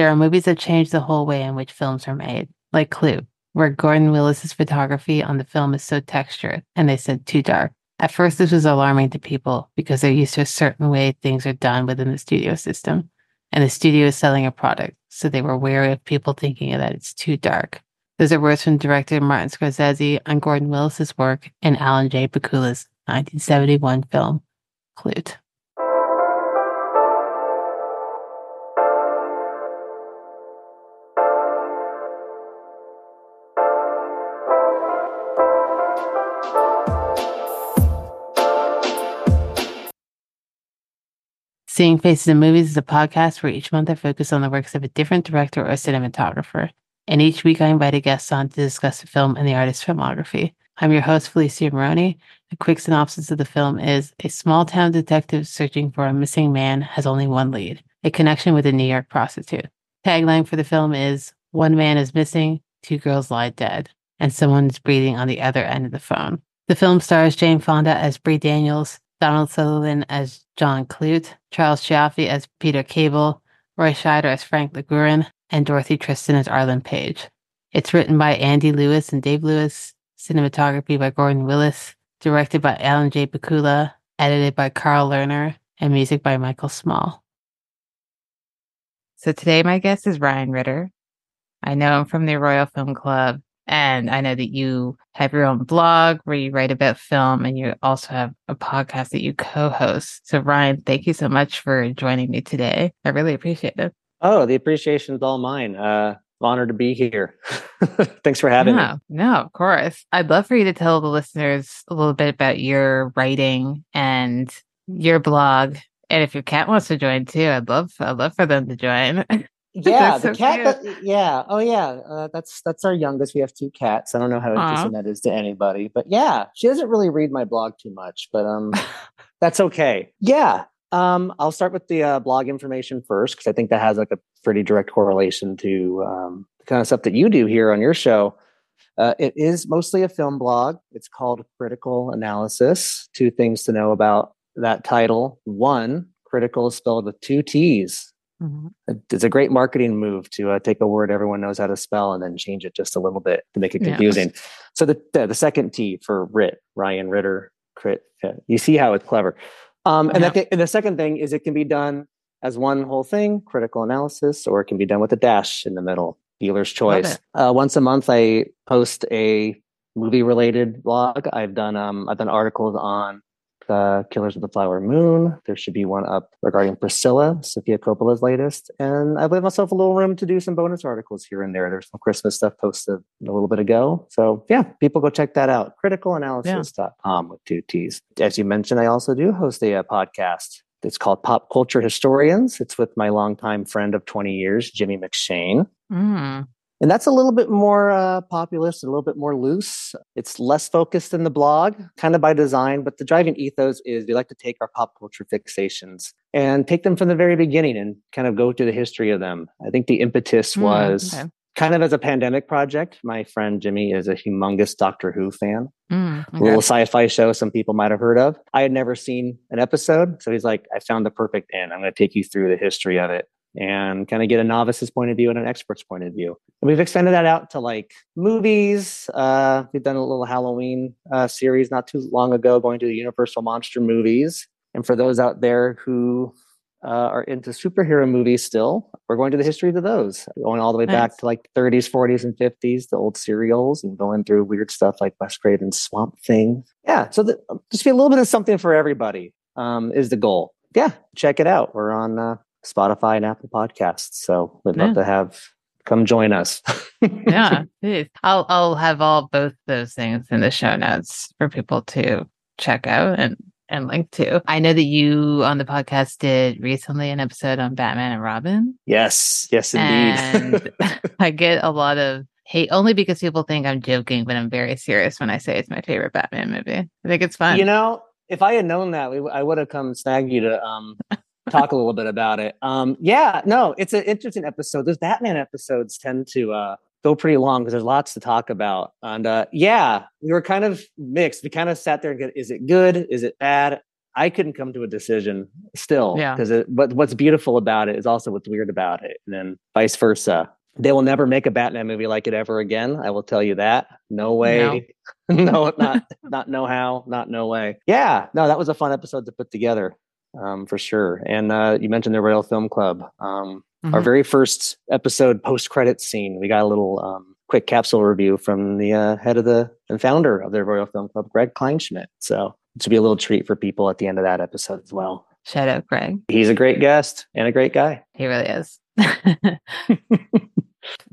there are movies that change the whole way in which films are made, like Klute, where Gordon Willis's photography on the film is so textured, and they said too dark. At first, this was alarming to people because they're used to a certain way things are done within the studio system, and the studio is selling a product, so they were wary of people thinking that it's too dark. Those are words from director Martin Scorsese on Gordon Willis's work in Alan J. Pakula's 1971 film, Klute. Seeing Faces in Movies is a podcast where each month I focus on the works of a different director or cinematographer. And each week I invite a guest on to discuss the film and the artist's filmography. I'm your host, Felicia Moroni. A quick synopsis of the film is a small town detective searching for a missing man has only one lead a connection with a New York prostitute. Tagline for the film is One man is missing, two girls lie dead, and someone is breathing on the other end of the phone. The film stars Jane Fonda as Bree Daniels, Donald Sutherland as John Klute, Charles Cioffi as Peter Cable, Roy Scheider as Frank Ligourin, and Dorothy Tristan as Arlyn Page. It's written by Andy Lewis and Dave Lewis, cinematography by Gordon Willis, directed by Alan J. Pakula, edited by Carl Lerner, and music by Michael Small. So today my guest is Ryan Ritter. I know him from the Royal Film Club and I know that you have your own blog where you write about film and you also have a podcast that you co host. So, Ryan, thank you so much for joining me today. I really appreciate it. Oh, the appreciation is all mine. Uh, honored to be here. Thanks for having no, me. No, of course. I'd love for you to tell the listeners a little bit about your writing and your blog. And if your cat wants to join too, I'd love I'd love for them to join. Yeah, the so cat. That, yeah. Oh, yeah. Uh, that's that's our youngest. We have two cats. I don't know how interesting that is to anybody, but yeah, she doesn't really read my blog too much, but um, that's okay. Yeah. Um, I'll start with the uh, blog information first because I think that has like a pretty direct correlation to um, the kind of stuff that you do here on your show. Uh, it is mostly a film blog. It's called Crittical Analysis. Two things to know about that title. One, critical is spelled with two T's Mm-hmm. It's a great marketing move to uh, take a word everyone knows how to spell and then change it just a little bit to make it confusing. Yeah. So the, the, the second T for Rit, Ryan Ritter, crit. You see how it's clever. Um, and, yeah. th- and the second thing is it can be done as one whole thing, critical analysis, or it can be done with a dash in the middle, dealer's choice. Uh, once a month, I post a movie related blog. I've done um, I've done articles on uh, Killers of the Flower Moon. There should be one up regarding Priscilla, Sofia Coppola's latest. And I leave myself a little room to do some bonus articles here and there. There's some Christmas stuff posted a little bit ago. So yeah, people go check that out. Critticalanalysis.com yeah. with two T's. As you mentioned, I also do host a, a podcast. It's called Pop Culture Historians. It's with my longtime friend of 20 years, Jimmy McShane. Mm and that's a little bit more uh, populist, a little bit more loose. It's less focused in the blog, kind of by design. But the driving ethos is we like to take our pop culture fixations and take them from the very beginning and kind of go through the history of them. I think the impetus mm, was okay. kind of as a pandemic project. My friend Jimmy is a humongous Doctor Who fan. Mm, okay. A little sci-fi show some people might have heard of. I had never seen an episode, so he's like, "I found the perfect end. I'm going to take you through the history of it." And kind of get a novice's point of view and an expert's point of view. And we've extended that out to like movies. Uh, we've done a little Halloween uh, series not too long ago, going to the Universal Monster movies. And for those out there who uh, are into superhero movies still, we're going to the history of those, going all the way nice. back to like 30s, 40s, and 50s, the old serials, and going through weird stuff like Wes Craven's Swamp Thing. Yeah, so the, just be a little bit of something for everybody um, is the goal. Yeah, check it out. We're on uh, Spotify and Apple Podcasts. So we'd love to have come join us. yeah, please. I'll I'll have all both those things in the show notes for people to check out and and link to. I know that you on the podcast did recently an episode on Batman and Robin. Yes, yes, indeed. And I get a lot of hate only because people think I'm joking, but I'm very serious when I say it's my favorite Batman movie. I think it's fun. You know, if I had known that, we, I would have come snag you to um talk a little bit about it. Um, yeah, no, it's an interesting episode. Those Batman episodes tend to uh, go pretty long because there's lots to talk about. And uh, yeah, we were kind of mixed. We kind of sat there and go, is it good? Is it bad? I couldn't come to a decision still. Yeah. Because but what's beautiful about it is also what's weird about it, and then vice versa. They will never make a Batman movie like it ever again. I will tell you that. No way. No, no not not no how, not no way. Yeah, no, that was a fun episode to put together, um, for sure. And uh, you mentioned the Royal Film Club. Um, mm-hmm. Our very first episode post credit scene, we got a little um, quick capsule review from the uh, head of the and founder of the Royal Film Club, Greg Kleinschmidt. So it should be a little treat for people at the end of that episode as well. Shout out, Greg. He's a great guest and a great guy. He really is.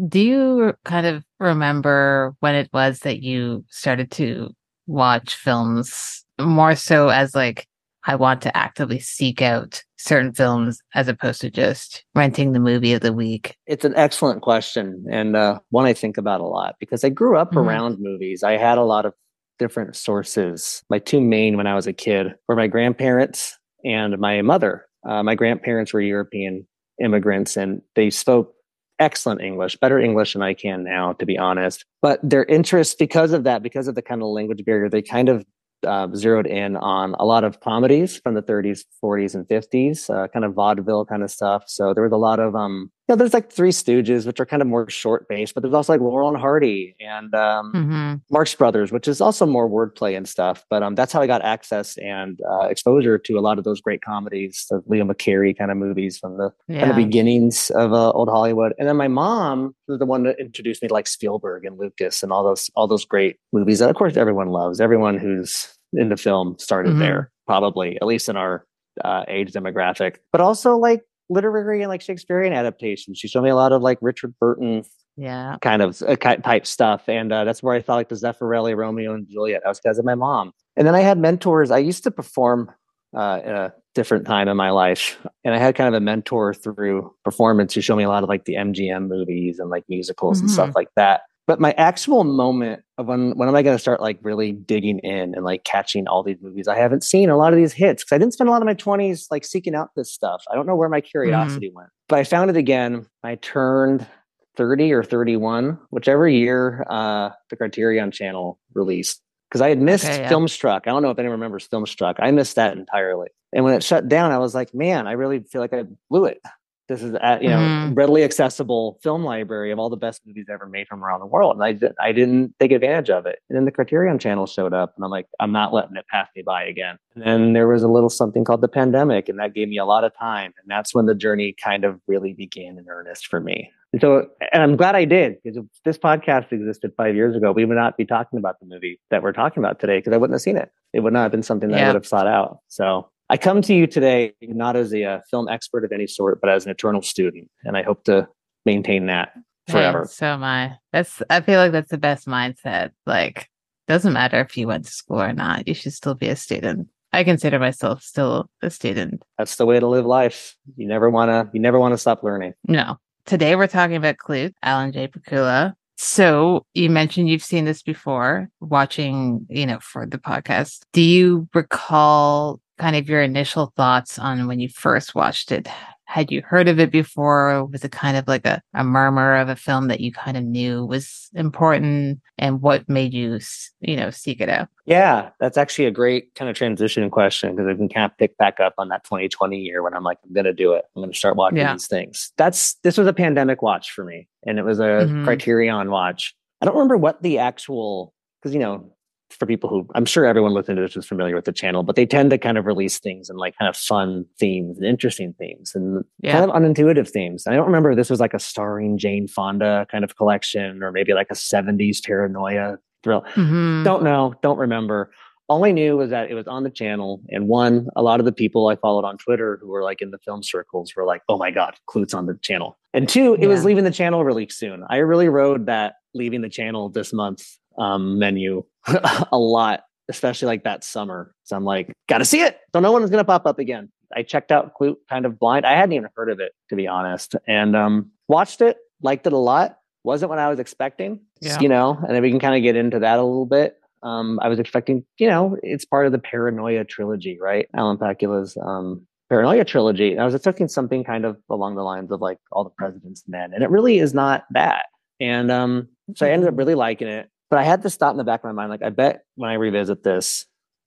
Do you kind of remember when it was that you started to watch films more so as like, I want to actively seek out certain films as opposed to just renting the movie of the week? It's an excellent question and uh, one I think about a lot because I grew up mm-hmm. around movies. I had a lot of different sources. My two main when I was a kid were my grandparents and my mother. Uh, my grandparents were European immigrants and they spoke excellent English, better English than I can now, to be honest. But their interest, because of that, because of the kind of language barrier, they kind of uh, zeroed in on a lot of comedies from the 30s, 40s, and 50s, uh, kind of vaudeville kind of stuff. So there was a lot of, um, you know, there's like Three Stooges, which are kind of more short based, but there's also like Laurel and Hardy and um, mm-hmm. Marx Brothers, which is also more wordplay and stuff. But um, that's how I got access and uh, exposure to a lot of those great comedies, the Leo McCarey kind of movies from the yeah. kind of beginnings of uh, old Hollywood. And then my mom was the one that introduced me to like Spielberg and Lucas and all those all those great movies that, of course, everyone loves. Everyone who's into film started mm-hmm. there, probably at least in our uh, age demographic. But also like literary and like Shakespearean adaptations. She showed me a lot of like Richard Burton, yeah, kind of uh, type stuff, and uh, that's where I thought like the Zeffirelli, Romeo and Juliet. That was because of my mom. And then I had mentors. I used to perform uh, in a different time in my life, and I had kind of a mentor through performance who showed me a lot of like the MGM movies and like musicals mm-hmm. and stuff mm-hmm. like that. But my actual moment of when when am I going to start like really digging in and like catching all these movies I haven't seen a lot of these hits because I didn't spend a lot of my 20s like seeking out this stuff. I don't know where my mm-hmm. curiosity mm-hmm. went. But I found it again. I turned 30 or 31, whichever year uh, the Criterion channel released. Because I had missed okay, yeah. Filmstruck. I don't know if anyone remembers Filmstruck. I missed that entirely. And when it shut down, I was like, man, I really feel like I blew it this is at, you know mm-hmm. readily accessible film library of all the best movies ever made from around the world and I, I didn't take advantage of it. And then the criterion channel showed up and i'm like i'm not letting it pass me by again. And then there was a little something called the pandemic and that gave me a lot of time and that's when the journey kind of really began in earnest for me. And so and i'm glad i did because if this podcast existed five years ago we would not be talking about the movie that we're talking about today because i wouldn't have seen it. It would not have been something that yeah. i would have sought out. So I come to you today not as a uh, film expert of any sort, but as an eternal student, and I hope to maintain that forever. so am I. That's I feel like that's the best mindset. Like, doesn't matter if you went to school or not, you should still be a student. I consider myself still a student. That's the way to live life. You never wanna you never wanna stop learning. No. Today we're talking about Klute, Alan J. Pakula. So you mentioned you've seen this before, watching, you know, for the podcast. Do you recall kind of your initial thoughts on when you first watched it. Had you heard of it before? Was it kind of like a, a murmur of a film that you kind of knew was important? And what made you, you know, seek it out? Yeah, that's actually a great kind of transition question because I can kind of pick back up on that 2020 year when I'm like, I'm going to do it. I'm going to start watching yeah. these things. That's, this was a pandemic watch for me and it was a mm-hmm. Criterion watch. I don't remember what the actual, because, you know, for people who I'm sure everyone listening to this is familiar with the channel, but they tend to kind of release things and like kind of fun themes and interesting themes and yeah. kind of unintuitive themes. I don't remember if this was like a starring Jane Fonda kind of collection or maybe like a 70s paranoia thrill. Mm-hmm. Don't know, don't remember. All I knew was that it was on the channel. And one, a lot of the people I followed on Twitter who were like in the film circles were like, oh my God, Klute's on the channel. And two, it yeah. was leaving the channel really soon. I really rode that leaving the channel this month um, menu a lot, especially like that summer. So I'm like, got to see it. Don't know when it's to pop up again. I checked out Klute kind of blind. I hadn't even heard of it, to be honest, and um, watched it, liked it a lot. Wasn't what I was expecting, yeah. you know, and then we can kind of get into that a little bit. Um, I was expecting, you know, it's part of the Paranoia trilogy, right? Alan Pakula's um, Paranoia trilogy. And I was expecting something kind of along the lines of like All the President's Men, and it really is not that. And um, so I ended up really liking it. But I had to stop in the back of my mind. Like, I bet when I revisit this,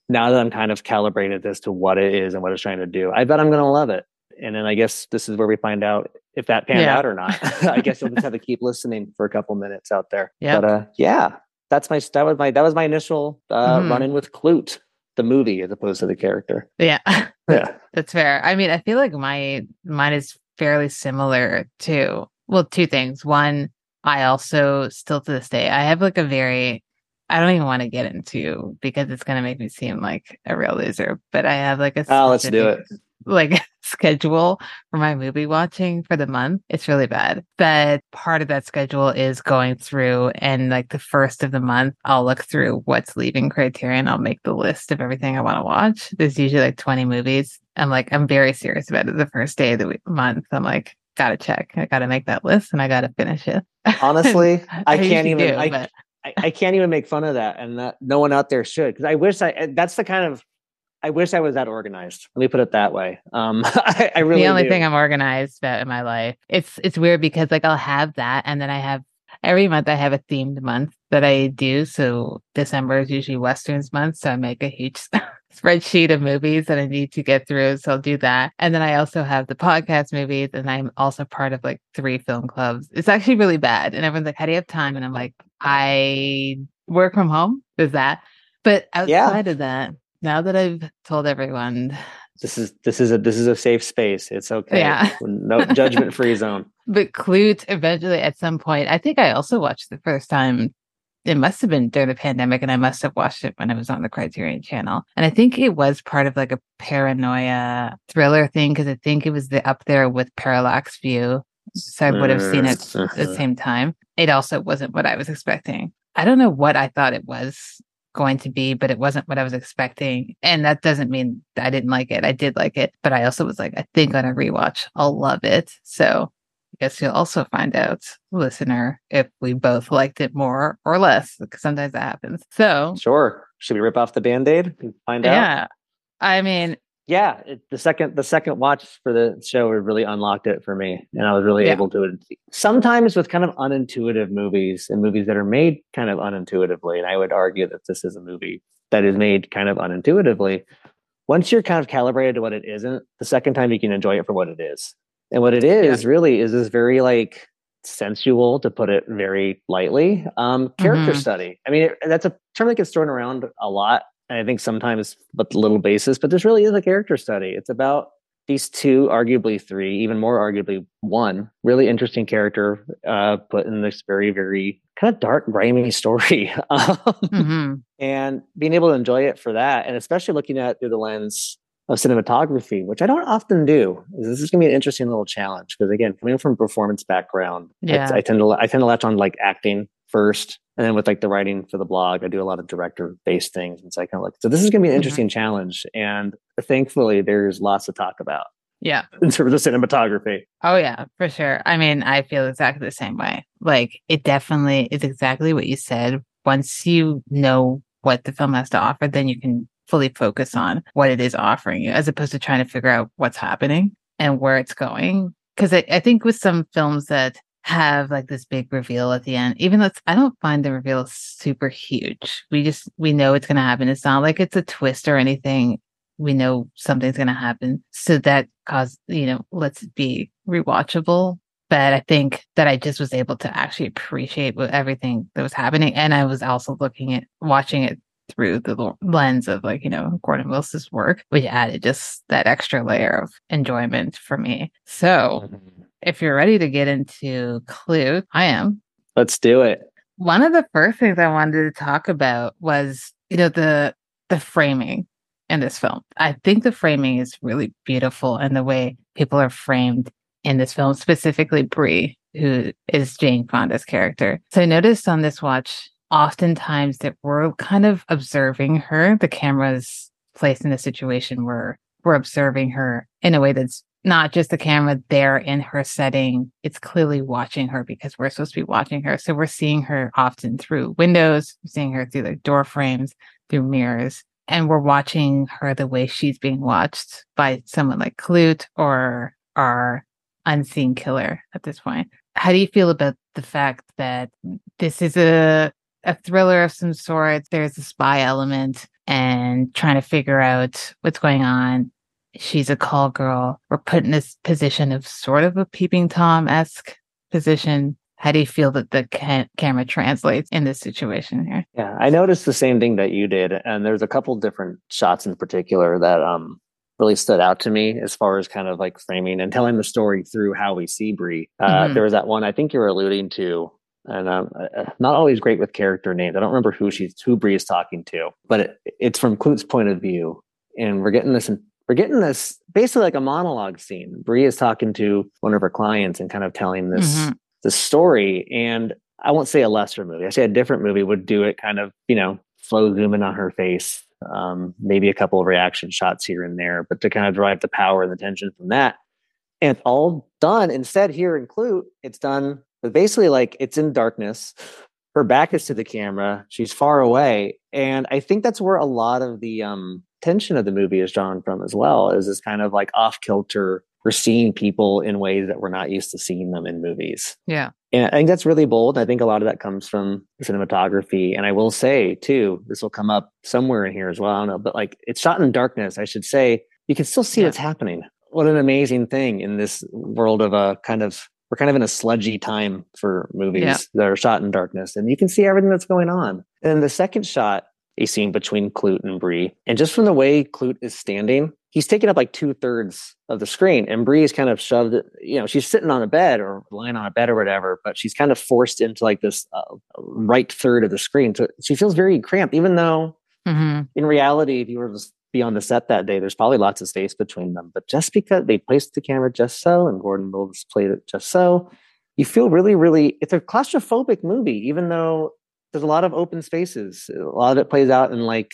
now that I'm kind of calibrated as to what it is and what it's trying to do, I bet I'm going to love it. And then I guess this is where we find out if that panned yeah. out or not. I guess you'll just have to keep listening for a couple minutes out there. Yeah. But uh, yeah, that's my that was my that was my initial uh, mm-hmm. run in with Klute, the movie, as opposed to the character. Yeah, yeah, that's fair. I mean, I feel like my mine is fairly similar to well, two things. One, I also still to this day I have like a very I don't even want to get into because it's going to make me seem like a real loser. But I have like a oh, let's do it. Like schedule for my movie watching for the month. It's really bad. But part of that schedule is going through and like the first of the month, I'll look through what's leaving Criterion. I'll make the list of everything I want to watch. There's usually like 20 movies. I'm like, I'm very serious about it. The first day of the month, I'm like, gotta check. I gotta make that list and I gotta finish it. Honestly, I, can't even. Do, I, but... I, I, can't even make fun of that, and that no one out there should. Because I wish I. That's the kind of. I wish I was that organized. Let me put it that way. Um, I, I really. The only do. thing I'm organized about in my life. It's it's weird because like I'll have that, and then I have every month I have a themed month that I do. So December is usually westerns month, so I make a huge spreadsheet of movies that I need to get through. So I'll do that. And then I also have the podcast movies and I'm also part of like three film clubs. It's actually really bad. And everyone's like, how do you have time? And I'm like, I work from home. Is that? But outside yeah. of that, now that I've told everyone this is this is a this is a safe space. It's okay. Yeah. no judgment free zone. But Klute eventually at some point, I think I also watched the first time it must have been during the pandemic and I must have watched it when it was on the Criterion channel. And I think it was part of like a paranoia thriller thing because I think it was the up there with Parallax View. So I would have seen it at the same time. It also wasn't what I was expecting. I don't know what I thought it was going to be, but it wasn't what I was expecting. And that doesn't mean I didn't like it. I did like it, but I also was like, I think on a rewatch, I'll love it. So guess you'll also find out, listener, if we both liked it more or less, because sometimes that happens. So, sure. Should we rip off the band aid and find out? Yeah. I mean, yeah, it, the second the second watch for the show really unlocked it for me, and I was really yeah. able to. Sometimes with kind of unintuitive movies and movies that are made kind of unintuitively, and I would argue that this is a movie that is made kind of unintuitively. Once you're kind of calibrated to what it isn't, the second time you can enjoy it for what it is. And what it is yeah. really is this very like sensual, to put it very lightly, um, character mm-hmm. study. I mean, it, that's a term that gets thrown around a lot. And I think sometimes but little basis, but this really is a character study. It's about these two, arguably three, even more arguably one, really interesting character uh, put in this very, very kind of dark, grimy story. um, mm-hmm. And being able to enjoy it for that, and especially looking at through the lens of cinematography, which I don't often do. This is going to be an interesting little challenge because again, coming from a performance background, yeah. I, I, tend to I tend to latch on like acting first, and then with like the writing for the blog, I do a lot of director based things, and so I kind of like so this is going to be an mm-hmm. interesting mm-hmm. challenge, and thankfully there's lots to talk about. Yeah. In terms of cinematography. Oh yeah, for sure. I mean, I feel exactly the same way. Like it definitely is exactly what you said. Once you know what the film has to offer, then you can fully focus on what it is offering you as opposed to trying to figure out what's happening and where it's going. Because I, I, think with some films that have like this big reveal at the end, even though I don't find the reveal super huge. We just, we know it's going to happen. It's not like it's a twist or anything. We know something's going to happen. So that cause you know, let's be rewatchable. But I think that I just was able to actually appreciate what everything that was happening. And I was also looking at watching it through the lens of like, you know, Gordon Willis's work, which added just that extra layer of enjoyment for me. So mm-hmm. if you're ready to get into Klute, I am. Let's do it. One of the first things I wanted to talk about was, you know, the the framing in this film. I think the framing is really beautiful and the way people are framed in this film, specifically Bree, who is Jane Fonda's character. So I noticed on this watch oftentimes that we're kind of observing her. The camera's placed in a situation where we're observing her in a way that's not just the camera there in her setting. It's clearly watching her because we're supposed to be watching her. So we're seeing her often through windows, seeing her through the door frames, through mirrors. And we're watching her the way she's being watched by someone like Klute or our unseen killer at this point. How do you feel about the fact that this is a a thriller of some sort. There's a spy element and trying to figure out what's going on. She's a call girl. We're put in this position of sort of a peeping Tom esque position. How do you feel that the ca- camera translates in this situation here? Yeah, I noticed the same thing that you did, and there's a couple different shots in particular that um really stood out to me as far as kind of like framing and telling the story through how we see Bree. Uh, mm-hmm. There was that one I think you were alluding to, and um, uh, uh, not always great with character names. I don't remember who she's who Bree is talking to, but it, it's from Klute's point of view, and we're getting this. We're getting this basically like a monologue scene. Bree is talking to one of her clients and kind of telling this mm-hmm the story. And I won't say a lesser movie. I say a different movie would do it kind of, you know, slow zoom in on her face, um, maybe a couple of reaction shots here and there, but to kind of drive the power and the tension from that. And it's all done. Instead, here in Klute, it's done but basically like it's in darkness. Her back is to the camera. She's far away. And I think that's where a lot of the um, tension of the movie is drawn from as well, is this kind of like off kilter we're seeing people in ways that we're not used to seeing them in movies. Yeah. And I think that's really bold. I think a lot of that comes from cinematography. And I will say too, this will come up somewhere in here as well. I don't know, but like it's shot in darkness. I should say you can still see yeah. what's happening. What an amazing thing in this world of a kind of we're kind of in a sludgy time for movies yeah. that are shot in darkness and you can see everything that's going on. And the second shot, a scene between Klute and Bree. And just from the way Klute is standing, he's taking up like two thirds of the screen and Bree's kind of shoved it, you know, she's sitting on a bed or lying on a bed or whatever, but she's kind of forced into like this uh, right third of the screen. So she feels very cramped, even though mm-hmm. in reality, if you were to be on the set that day, there's probably lots of space between them. But just because they placed the camera just so and Gordon Willis played it just so, you feel really, really, it's a claustrophobic movie, even though there's a lot of open spaces. A lot of it plays out in like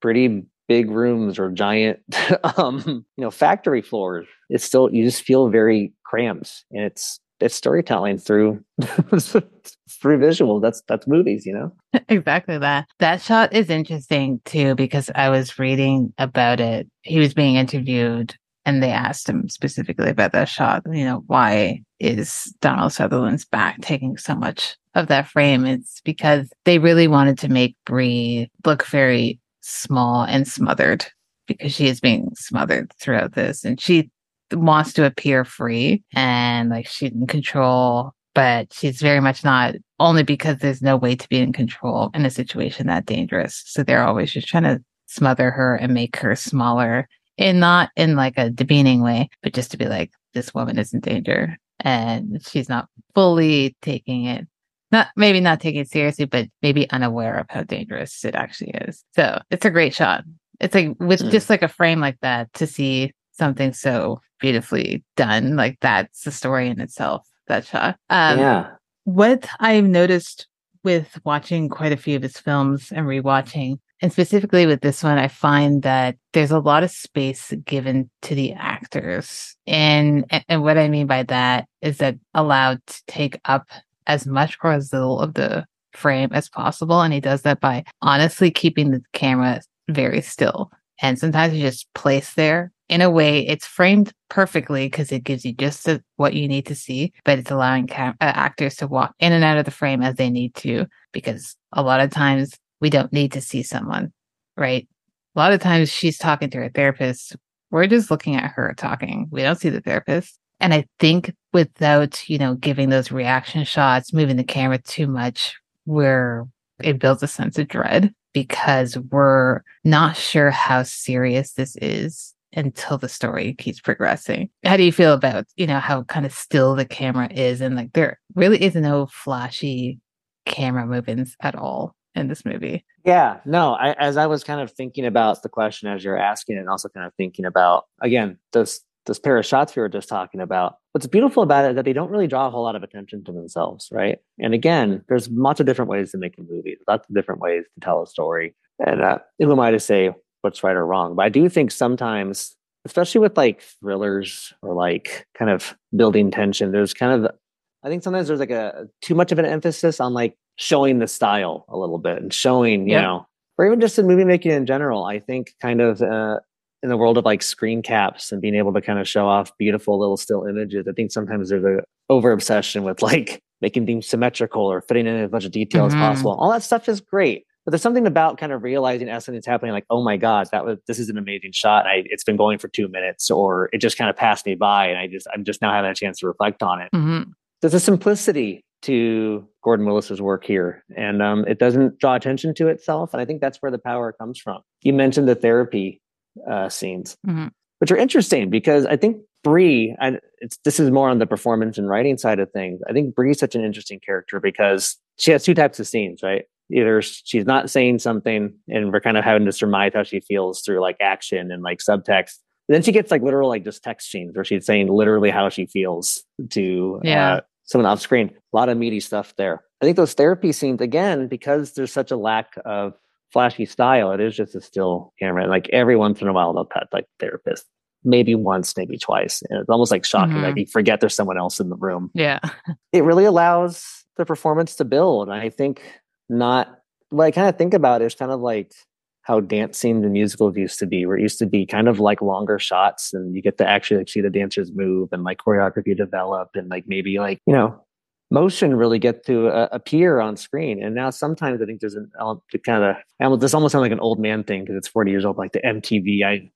pretty big rooms or giant um, you know factory floors it's still you just feel very cramped and it's it's storytelling through through visual. That's that's movies you know? Exactly that. That shot is interesting too because i was reading about it. He was being interviewed and they asked him specifically about that shot you know why is donald sutherland's back taking so much of that frame? It's because they really wanted to make Bree look very small and smothered because she is being smothered throughout this. And she wants to appear free and like she's in control but she's very much not only because there's no way to be in control in a situation that dangerous so they're always just trying to smother her and make her smaller and not in like a demeaning way but just to be like this woman is in danger and she's not fully taking it not maybe not taking it seriously, but maybe unaware of how dangerous it actually is. So it's a great shot. It's like with mm. just like a frame like that to see something so beautifully done, like that's the story in itself. That shot. Um, yeah. What I've noticed with watching quite a few of his films and rewatching, and specifically with this one, I find that there's a lot of space given to the actors. And, and what I mean by that is that allowed to take up as much or as little of the frame as possible. And he does that by honestly keeping the camera very still. And sometimes you just place there in a way it's framed perfectly because it gives you just a, what you need to see, but it's allowing cam- uh, actors to walk in and out of the frame as they need to, because a lot of times we don't need to see someone, right? A lot of times she's talking to her therapist. We're just looking at her talking. We don't see the therapist. And I think without, you know, giving those reaction shots, moving the camera too much, where it builds a sense of dread because we're not sure how serious this is until the story keeps progressing. How do you feel about, you know, how kind of still the camera is and like there really is no flashy camera movements at all in this movie? Yeah, no, I, as I was kind of thinking about the question as you're asking and also kind of thinking about again, this this pair of shots we were just talking about. What's beautiful about it is that they don't really draw a whole lot of attention to themselves, right? And again, there's lots of different ways to make a movie, lots of different ways to tell a story. And uh, who am I to say what's right or wrong? But I do think sometimes, especially with like thrillers or like kind of building tension, there's kind of, I think sometimes there's like a too much of an emphasis on like showing the style a little bit and showing, you know, or even just in movie making in general. I think kind of uh, in the world of like screen caps and being able to kind of show off beautiful little still images, I think sometimes there's a over obsession with like making things symmetrical or fitting in as much detail mm-hmm. as possible. All that stuff is great. But there's something about kind of realizing as something's happening, like, oh my God, that was this is an amazing shot. I, it's been going for two minutes, or it just kind of passed me by, and I just I'm just now having a chance to reflect on it. Mm-hmm. There's a simplicity to Gordon Willis's work here, and um, it doesn't draw attention to itself, and I think that's where the power comes from. You mentioned the therapy uh, scenes, mm-hmm. which are interesting because I think Bree, and it's this is more on the performance and writing side of things. I think Bree's such an interesting character because she has two types of scenes, right? Either she's not saying something, and we're kind of having to surmise how she feels through like action and like subtext. And then she gets like literal like just text scenes where she's saying literally how she feels to yeah. Uh, someone off screen. A lot of meaty stuff there. I think those therapy scenes again because there's such a lack of flashy style. It is just a still camera. Like every once in a while they'll cut like therapist maybe once, maybe twice. And it's almost like shocking. Mm-hmm. Like you forget there's someone else in the room. Yeah. it really allows the performance to build. I think not what I kind of think about is kind of like how dance scenes and musicals used to be, where it used to be kind of like longer shots and you get to actually like see the dancers move and like choreography develop and like maybe like, you know, motion really get to uh, appear on screen. And now sometimes I think there's an element to kind of, this almost sounds like an old man thing because it's 40 years old, like the MTV, I,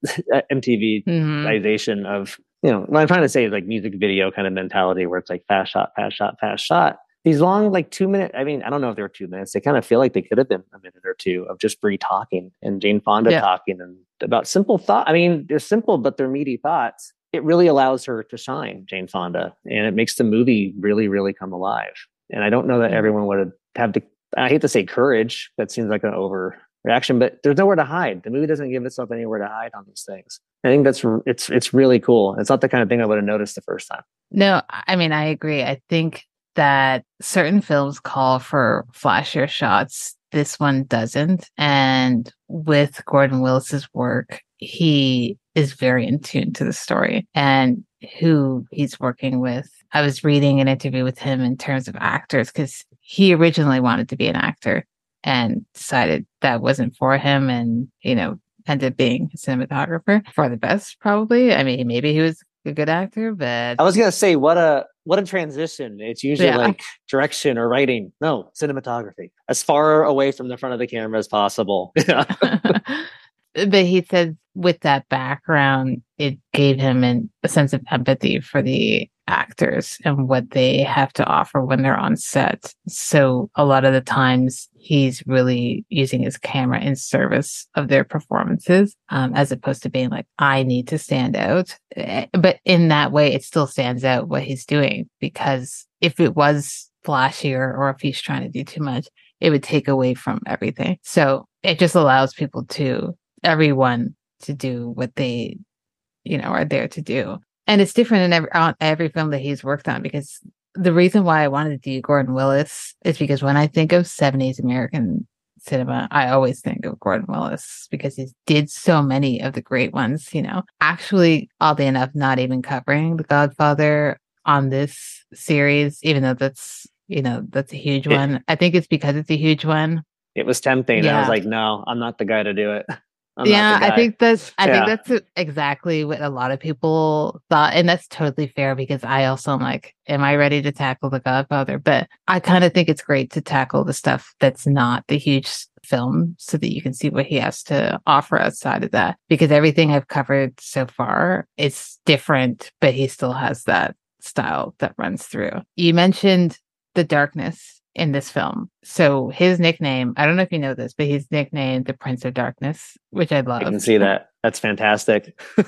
MTVization mm-hmm. of, you know, what I'm trying to say is like music video kind of mentality where it's like fast shot, fast shot, fast shot. These long, like two minute, I mean, I don't know if they were two minutes. They kind of feel like they could have been a minute or two of just Bree talking and Jane Fonda yeah. talking and about simple thought. I mean, they're simple, but they're meaty thoughts it really allows her to shine, Jane Fonda, and it makes the movie really, really come alive. And I don't know that everyone would have to. I hate to say courage. That seems like an overreaction, but there's nowhere to hide. The movie doesn't give itself anywhere to hide on these things. I think that's it's it's really cool. It's not the kind of thing I would have noticed the first time. No, I mean I agree. I think that certain films call for flashier shots. This one doesn't. And with Gordon Willis's work, he is very in tune to the story and who he's working with. I was reading an interview with him in terms of actors because he originally wanted to be an actor and decided that wasn't for him and, you know, ended up being a cinematographer for the best, probably. I mean, maybe he was a good actor, but I was gonna say what a what a transition. It's usually yeah. like direction or writing. No, cinematography. As far away from the front of the camera as possible. but he said with that background, it gave him an, a sense of empathy for the actors and what they have to offer when they're on set. So a lot of the times he's really using his camera in service of their performances, um, as opposed to being like, I need to stand out. Eh, but in that way, it still stands out what he's doing because if it was flashier or if he's trying to do too much, it would take away from everything. So it just allows people to everyone to do what they, you know, are there to do. And it's different in every on every film that he's worked on because the reason why I wanted to do Gordon Willis is because when I think of 70s American cinema, I always think of Gordon Willis because he did so many of the great ones, you know. Actually, oddly enough, not even covering The Godfather on this series, even though that's you know, that's a huge one. I think it's because it's a huge one. It was tempting. Yeah. I was like, no, I'm not the guy to do it. I'm yeah, I think that's I yeah. think that's exactly what a lot of people thought, and that's totally fair because I also am like, am I ready to tackle the Godfather? But I kind of think it's great to tackle the stuff that's not the huge film so that you can see what he has to offer outside of that. Because everything I've covered so far is different, but he still has that style that runs through. You mentioned the darkness in this film. So his nickname, I don't know if you know this, but he's nicknamed the Prince of Darkness, which I love. I can see that. That's fantastic.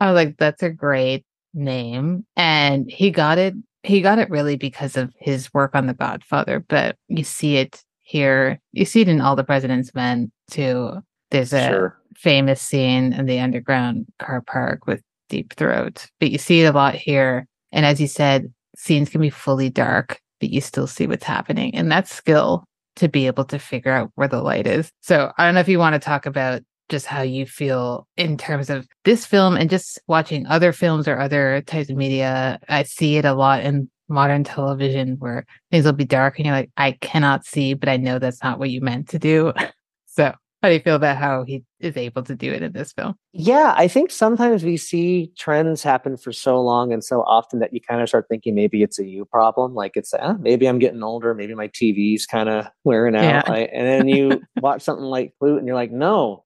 I was like, that's a great name. And he got it, he got it really because of his work on The Godfather, but you see it here. You see it in All the President's Men too. There's a sure. famous scene in the underground car park with Deep Throat, but you see it a lot here. And as you said, scenes can be fully dark but you still see what's happening. And that skill to be able to figure out where the light is. So I don't know if you want to talk about just how you feel in terms of this film and just watching other films or other types of media. I see it a lot in modern television where things will be dark and you're like, I cannot see, but I know that's not what you meant to do. so How do you feel about how he is able to do it in this film? Yeah, I think sometimes we see trends happen for so long and so often that you kind of start thinking maybe it's a you problem. Like it's eh, maybe I'm getting older, maybe my TV's kind of wearing out. Yeah. And then you watch something like Klute and you're like, no,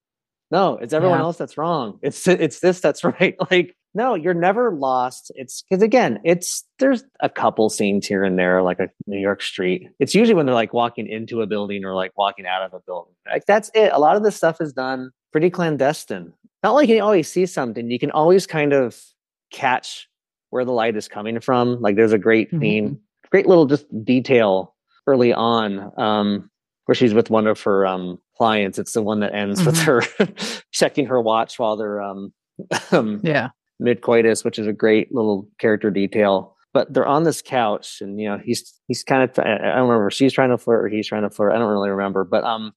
no, it's everyone yeah. else that's wrong. It's it's this that's right. Like no, you're never lost. It's because again, it's there's a couple scenes here and there, like a New York street. It's usually when they're like walking into a building or like walking out of a building. Like that's it. A lot of this stuff is done pretty clandestine. Not like you always see something. You can always kind of catch where the light is coming from. Like there's a great mm-hmm. theme, great little just detail early on, um, where she's with one of her um clients. It's the one that ends mm-hmm. with her checking her watch while they're um, um yeah mid coitus, which is a great little character detail. But they're on this couch, and you know he's he's kind of I don't remember she's trying to flirt or he's trying to flirt. I don't really remember, but um,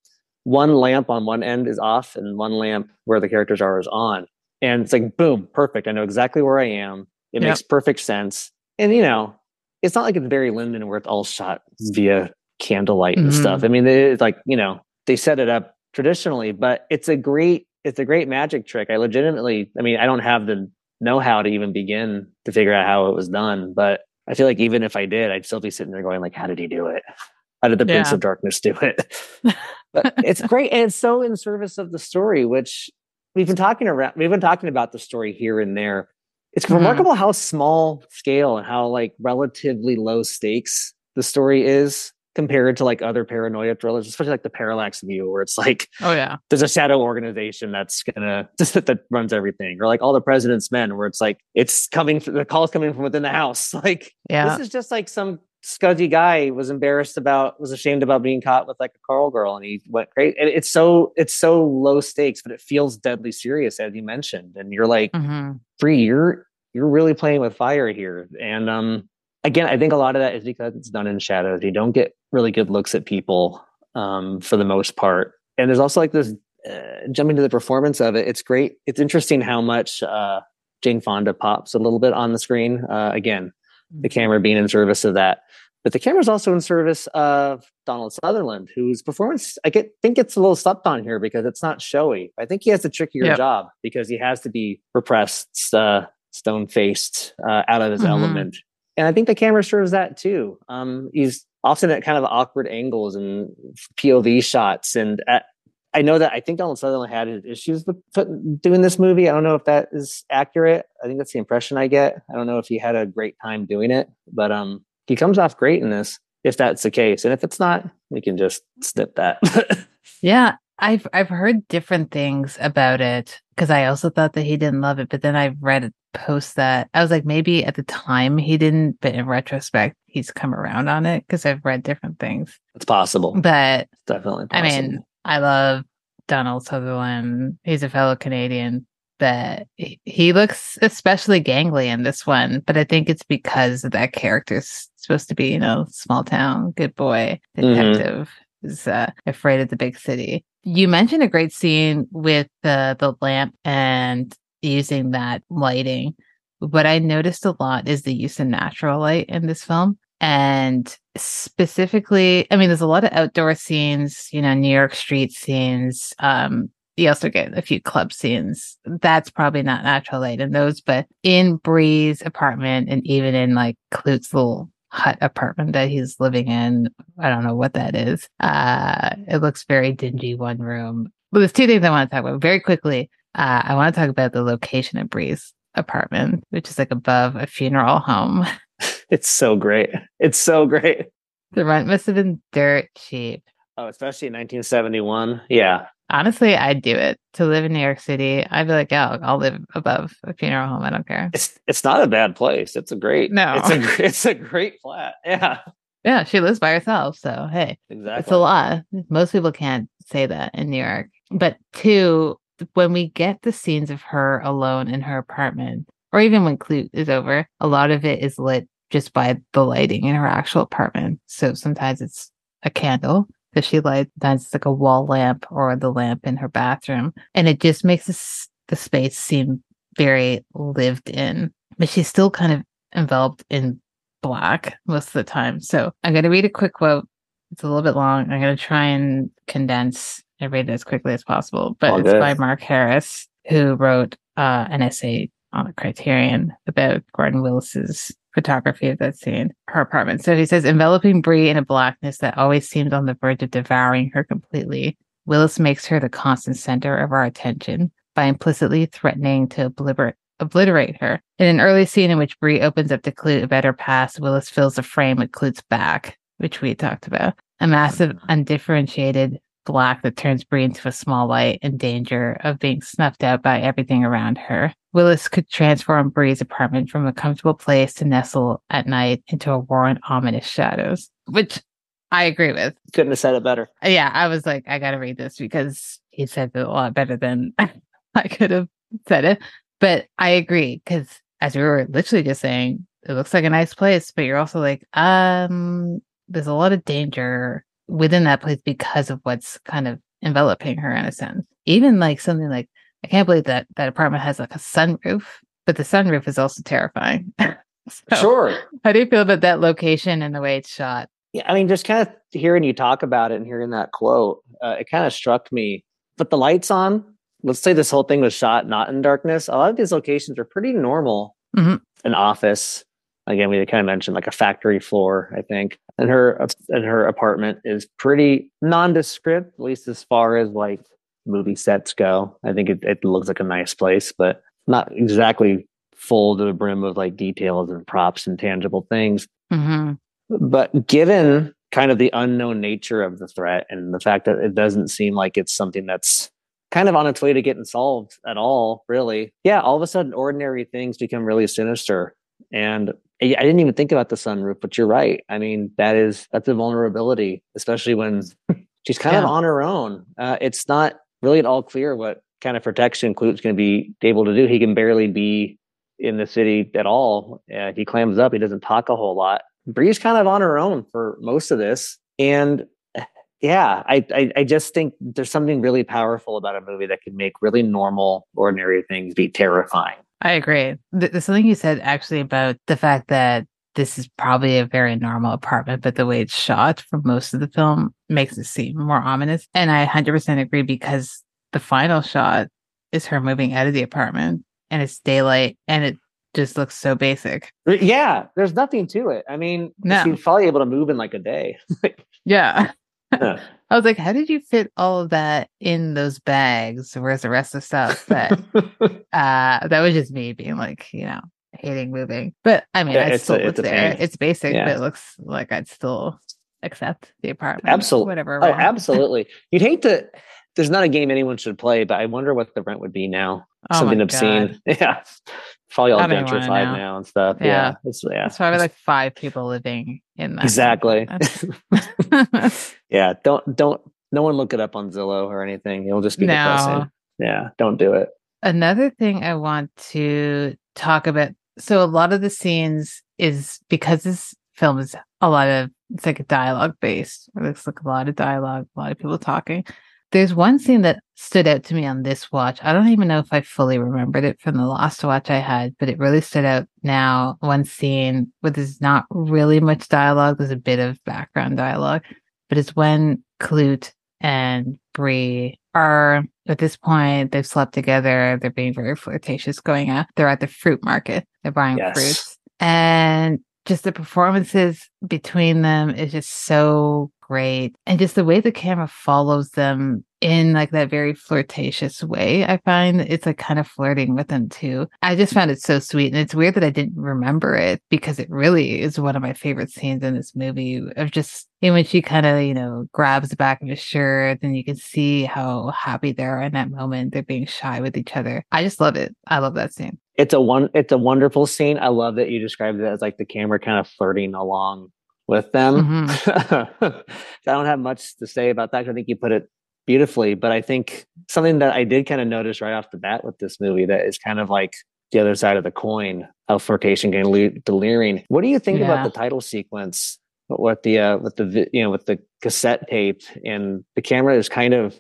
one lamp on one end is off, and one lamp where the characters are is on, and it's like boom, perfect. I know exactly where I am. It yep. makes perfect sense, and you know it's not like it's Barry Lyndon where it's all shot via candlelight and mm-hmm. stuff. I mean, it's like you know they set it up traditionally, but it's a great it's a great magic trick. I legitimately, I mean, I don't have the know how to even begin to figure out how it was done. But I feel like even if I did, I'd still be sitting there going like, how did he do it? How did the yeah. Prince of Darkness do it? but it's great. And it's so in service of the story, which we've been talking around, we've been talking about the story here and there. It's mm-hmm. remarkable how small scale and how like relatively low stakes the story is compared to like other paranoia thrillers, especially like the Parallax View, where it's like, oh yeah, there's a shadow organization that's gonna that runs everything, or like all the President's Men, where it's like it's coming, the call's coming from within the house. Like, yeah, this is just like some scuzzy guy was embarrassed about, was ashamed about being caught with like a Carl girl, and he went great. And it's so it's so low stakes, but it feels deadly serious, as you mentioned, and you're like, mm-hmm. Bree, you're you're really playing with fire here, and um again, I think a lot of that is because it's done in shadows. You don't get really good looks at people um, for the most part. And there's also like this uh, jumping to the performance of it. It's great. It's interesting how much uh, Jane Fonda pops a little bit on the screen. Uh, again, the mm-hmm. camera being in service of that. But the camera's also in service of Donald Sutherland, whose performance I get, think it's a little slept on here because it's not showy. I think he has a trickier yep. job because he has to be repressed, uh, stone faced, uh, out of his mm-hmm. element and I think the camera serves that too. Um, he's often at kind of awkward angles and POV shots. And at, I know that I think Donald Sutherland had issues with doing this movie. I don't know if that is accurate. I think that's the impression I get. I don't know if he had a great time doing it, but um, he comes off great in this. If that's the case, and if it's not, we can just snip that. yeah, I've I've heard different things about it because I also thought that he didn't love it, but then I read a post that I was like, maybe at the time he didn't, but in retrospect, he's come around on it because I've read different things. It's possible, but it's definitely. Possible. I mean, I love Donald Sutherland. He's a fellow Canadian, but he looks especially gangly in this one. But I think it's because that character's supposed to be, you know, small town, good boy, mm-hmm. detective. Mm-hmm is uh, afraid of the big city. You mentioned a great scene with the the lamp and using that lighting. What I noticed a lot is the use of natural light in this film. And specifically, I mean, there's a lot of outdoor scenes, you know, New York street scenes. Um, you also get a few club scenes. That's probably not natural light in those, but in Bree's apartment and even in like Klute's little hut apartment that he's living in. I don't know what that is. Uh, it looks very dingy, one room. But there's two things I want to talk about very quickly. Uh, I want to talk about the location of Bree's apartment, which is like above a funeral home. It's so great. It's so great. The rent must have been dirt cheap. Oh, especially in 1971. Yeah. Honestly, I'd do it to live in New York City. I'd be like, yeah, I'll live above a funeral home. I don't care. It's it's not a bad place. It's a great. No, it's a it's a great flat. Yeah. Yeah, she lives by herself. So hey, exactly. it's a lot. Most people can't say that in New York. But two, when we get the scenes of her alone in her apartment, or even when Klute is over, a lot of it is lit just by the lighting in her actual apartment. So sometimes it's a candle that she lights, sometimes it's like a wall lamp or the lamp in her bathroom. And it just makes this, the space seem very lived in. But she's still kind of enveloped in black most of the time. So I'm going to read a quick quote. It's a little bit long. I'm going to try and condense to read it as quickly as possible, but All it's good. by Mark Harris, who wrote uh, an essay on Criterion about Gordon Willis's photography of that scene, her apartment. So he says, enveloping Bree in a blackness that always seemed on the verge of devouring her completely, Willis makes her the constant center of our attention by implicitly threatening to obliterate obliterate her. In an early scene in which Bree opens up to Klute about her past, Willis fills the frame with Klute's back, which we talked about. A massive, undifferentiated black that turns Bree into a small light in danger of being snuffed out by everything around her. Willis could transform Bree's apartment from a comfortable place to nestle at night into a war warren, ominous shadows, which I agree with. Couldn't have said it better. Yeah, I was like, I got to read this because he said it a lot better than I could have said it. But I agree because as we were literally just saying, it looks like a nice place, but you're also like, um, there's a lot of danger within that place because of what's kind of enveloping her in a sense. Even like something like I can't believe that that apartment has like a sunroof, but the sunroof is also terrifying. so, sure. How do you feel about that location and the way it's shot? Yeah, I mean, just kind of hearing you talk about it and hearing that quote, uh, it kind of struck me. But the lights on. Let's say this whole thing was shot not in darkness. A lot of these locations are pretty normal. Mm-hmm. An office, again, we kind of mentioned like a factory floor, I think and her and her apartment is pretty nondescript, at least as far as like movie sets go. I think it, it looks like a nice place, but not exactly full to the brim of like details and props and tangible things. Mm-hmm. But given kind of the unknown nature of the threat and the fact that it doesn't seem like it's something that's kind of on its way to getting solved at all, really. Yeah, all of a sudden, ordinary things become really sinister. And I didn't even think about the sunroof, but you're right. I mean, that is that's a vulnerability, especially when she's kind yeah. of on her own. Uh, it's not really at all clear what kind of protection Klute's going to be able to do. He can barely be in the city at all. Uh, he clams up. He doesn't talk a whole lot. Bree's kind of on her own for most of this, and yeah, I, I, I just think there's something really powerful about a movie that can make really normal, ordinary things be terrifying. I agree. There's something you said actually about the fact that this is probably a very normal apartment, but the way it's shot for most of the film makes it seem more ominous. And I 100% agree because the final shot is her moving out of the apartment and it's daylight and it just looks so basic. Yeah, there's nothing to it. I mean, no. she's probably able to move in like a day. yeah. I was like, how did you fit all of that in those bags? Where's the rest of the stuff? But uh, that was just me being like, you know, hating moving. But I mean, yeah, I still a, it's there. It's basic, yeah. but it looks like I'd still accept the apartment. Oh, absolutely. Whatever. Oh, absolutely. You'd hate to there's not a game anyone should play, but I wonder what the rent would be now. Oh Something obscene. Yeah. Probably all gentrified now. now. and stuff. Yeah. yeah. It's, yeah. It's probably like five people living in that. Exactly. yeah. Don't, don't, no one look it up on Zillow or anything. It'll just be no. depressing. Yeah. Don't do it. Another thing I want to talk about. So a lot of the scenes is because this film is a lot of, it's like a dialogue based. It looks like a lot of dialogue, a lot of people talking. There's one scene that stood out to me on this watch. I don't even know if I fully remembered it from the last watch I had, but it really stood out now. One scene where there's not really much dialogue. There's a bit of background dialogue, but it's when Klute and Bree are at this point, they've slept together. They're being very flirtatious going out. They're at the fruit market. They're buying yes. fruits and just the performances between them is just so great. And just the way the camera follows them in like that very flirtatious way, I find it's like kind of flirting with them too. I just found it so sweet. And it's weird that I didn't remember it because it really is one of my favorite scenes in this movie of just and when she kind of, you know, grabs the back of his shirt and you can see how happy they are in that moment. They're being shy with each other. I just love it. I love that scene. It's a one it's a wonderful scene. I love that you described it as like the camera kind of flirting along with them. Mm-hmm. I don't have much to say about that. I think you put it beautifully, but I think something that I did kind of notice right off the bat with this movie that is kind of like the other side of the coin of flirtation getting delirium. What do you think yeah. about the title sequence? What the uh, with the you know with the cassette tape and the camera is kind of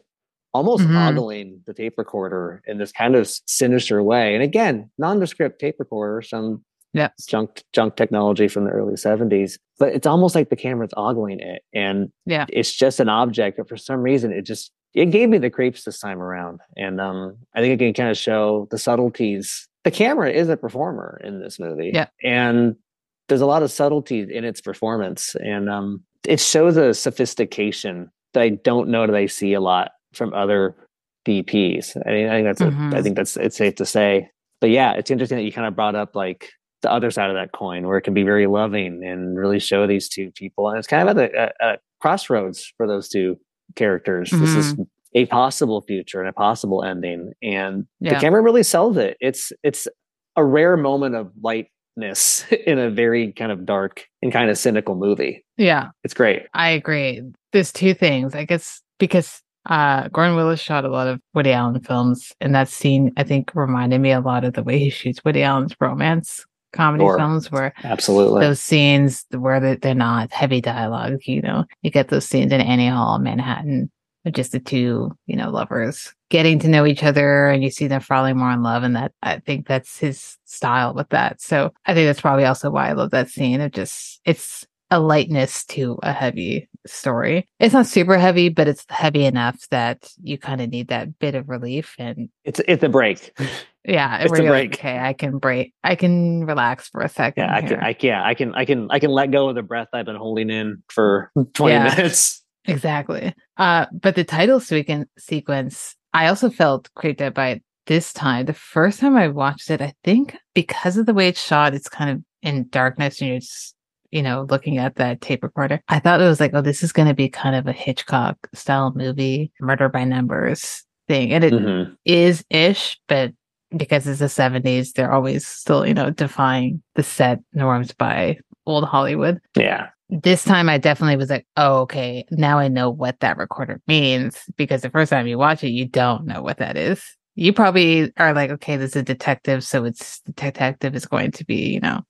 almost mm-hmm. ogling the tape recorder in this kind of sinister way. And again, nondescript tape recorder, some yeah junk junk technology from the early 70s but it's almost like the camera's ogling it and yeah it's just an object but for some reason it just it gave me the creeps this time around. And um, I think it can kind of show the subtleties. The camera is a performer in this movie. Yeah. And there's a lot of subtlety in its performance. And um, it shows a sophistication that I don't know that I see a lot from other DPs. I mean, I think that's mm-hmm. a, I think that's it's safe to say. But yeah, it's interesting that you kind of brought up like the other side of that coin, where it can be very loving and really show these two people, and it's kind of at a, a crossroads for those two characters. Mm-hmm. This is mm-hmm. a possible future and a possible ending, and yeah. the camera really sells it. It's it's a rare moment of lightness in a very kind of dark and kind of cynical movie. Yeah, it's great. I agree. There's two things. I guess because uh, Gordon Willis shot a lot of Woody Allen films, and that scene I think reminded me a lot of the way he shoots Woody Allen's romance comedy sure. films, where absolutely those scenes where they're not heavy dialogue. You know, you get those scenes in Annie Hall, Manhattan, with just the two, you know, lovers getting to know each other, and you see them falling more in love, and that I think that's his style with that. So I think that's probably also why I love that scene. It just it's a lightness to a heavy story. It's not super heavy, but it's heavy enough that you kind of need that bit of relief and it's it's a break. Yeah, it's a break. Like, okay, I can break. I can relax for a second. Yeah, I can. I, yeah, I can. I can. I can let go of the breath I've been holding in for twenty yeah, minutes. Exactly. Uh, but the title sequence, I also felt creeped out by it this time. The first time I watched it, I think because of the way it's shot, it's kind of in darkness and you're just you know, looking at that tape recorder, I thought it was like, oh, this is going to be kind of a Hitchcock style movie, murder by numbers thing. And it mm-hmm. is ish, but because it's the 70s, they're always still, you know, defying the set norms by old Hollywood. Yeah. This time I definitely was like, oh, okay, now I know what that recorder means because the first time you watch it, you don't know what that is. You probably are like, okay, this is a detective, so it's the detective is going to be, you know,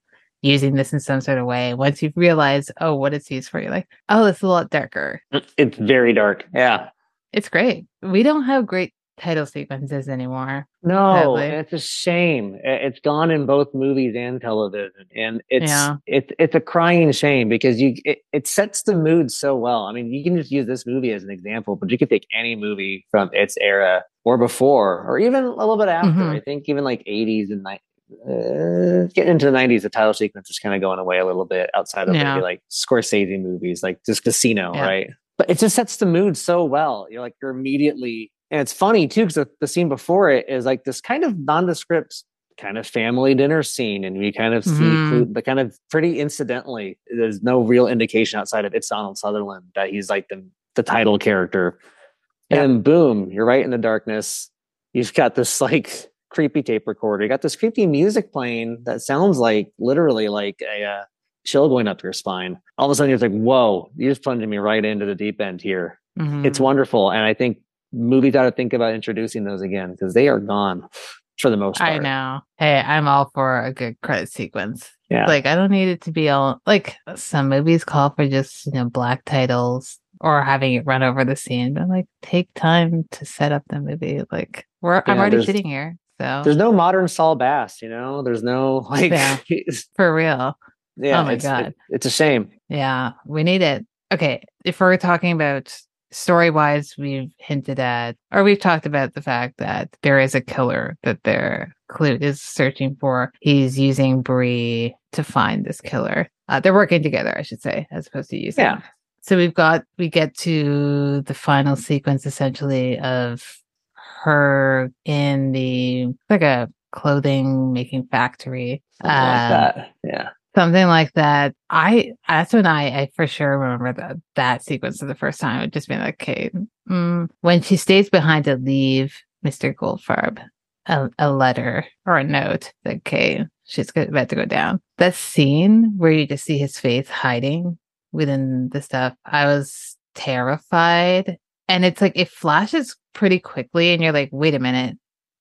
using this in some sort of way. Once you realize, oh, what it's used for, you're like, oh, it's a lot darker. It's very dark. Yeah. It's great. We don't have great title sequences anymore. No, it's a shame. It's gone in both movies and television, and it's yeah. it's it's a crying shame because you it, it sets the mood so well. I mean, you can just use this movie as an example, but you could take any movie from its era or before, or even a little bit after. Mm-hmm. I think even like 80s and uh, getting into the 90s the title sequence is kind of going away a little bit outside of yeah. maybe like scorsese movies like just casino yeah. right but it just sets the mood so well you're like you're immediately and it's funny too because the, the, scene before it is like this kind of nondescript kind of family dinner scene and we kind of see mm-hmm. the kind of pretty incidentally there's no real indication outside of it's donald sutherland that he's like the, the title character yeah. and boom you're right in the darkness you've got this like creepy tape recorder. You got this creepy music playing that sounds like literally like a uh, chill going up your spine. All of a sudden, you're like, "Whoa!" You just plunged me right into the deep end here. Mm-hmm. It's wonderful, and I think movies got to think about introducing those again because they are gone for the most part. I know. Hey, I'm all for a good credit sequence. Yeah. Like I don't need it to be all like some movies call for just, you know, black titles or having it run over the scene, but like take time to set up the movie. Like we're yeah, I'm already sitting here. So there's no modern Saul Bass, you know. There's no like yeah, for real. Yeah. Oh my it's, god, it, it's a shame. Yeah, we need it. Okay, if we're talking about story wise, we've hinted at, or we've talked about the fact that there is a killer that their Klute is searching for. He's using Bree to find this killer. Uh, they're working together, I should say, as opposed to using. Yeah. So we've got we get to the final sequence essentially of her in the like a clothing making factory. Something uh, like that. Yeah. Something like that. I that's when I, I for sure remember that that sequence for the first time. It just being like, okay, mm. when she stays behind to leave Mr. Goldfarb a, a letter or a note that okay, she's about to go down. That scene where you just see his face hiding within the stuff, I was terrified. And it's like it flashes pretty quickly and you're like, wait a minute.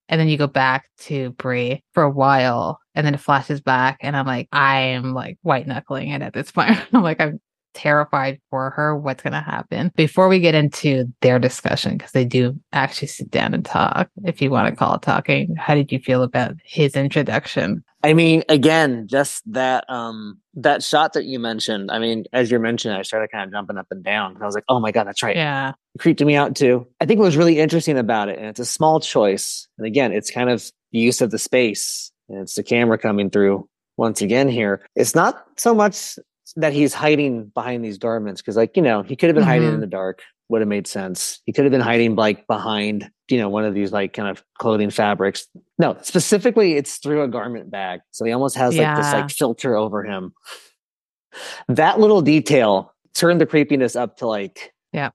And then you go back to Bree for a while and then it flashes back. And I'm like, I'm like white knuckling it at this point. I'm like, I'm terrified for her. What's going to happen? Before we get into their discussion, because they do actually sit down and talk, if you want to call it talking, how did you feel about his introduction? I mean, again, just that um that shot that you mentioned. I mean, as you're mentioning, I started kind of jumping up and down. I was like, oh my god, that's right. Yeah, it creeped me out too. I think what was really interesting about it, and it's a small choice, and again, it's kind of the use of the space, and it's the camera coming through once again here. It's not so much that he's hiding behind these garments because, like, you know, he could have been mm-hmm. hiding in mm-hmm. the dark would have made sense. He could have been hiding like behind, you know, one of these like kind of clothing fabrics. No, specifically it's through a garment bag. So he almost has yeah. like this like filter over him. That little detail turned the creepiness up to like yeah.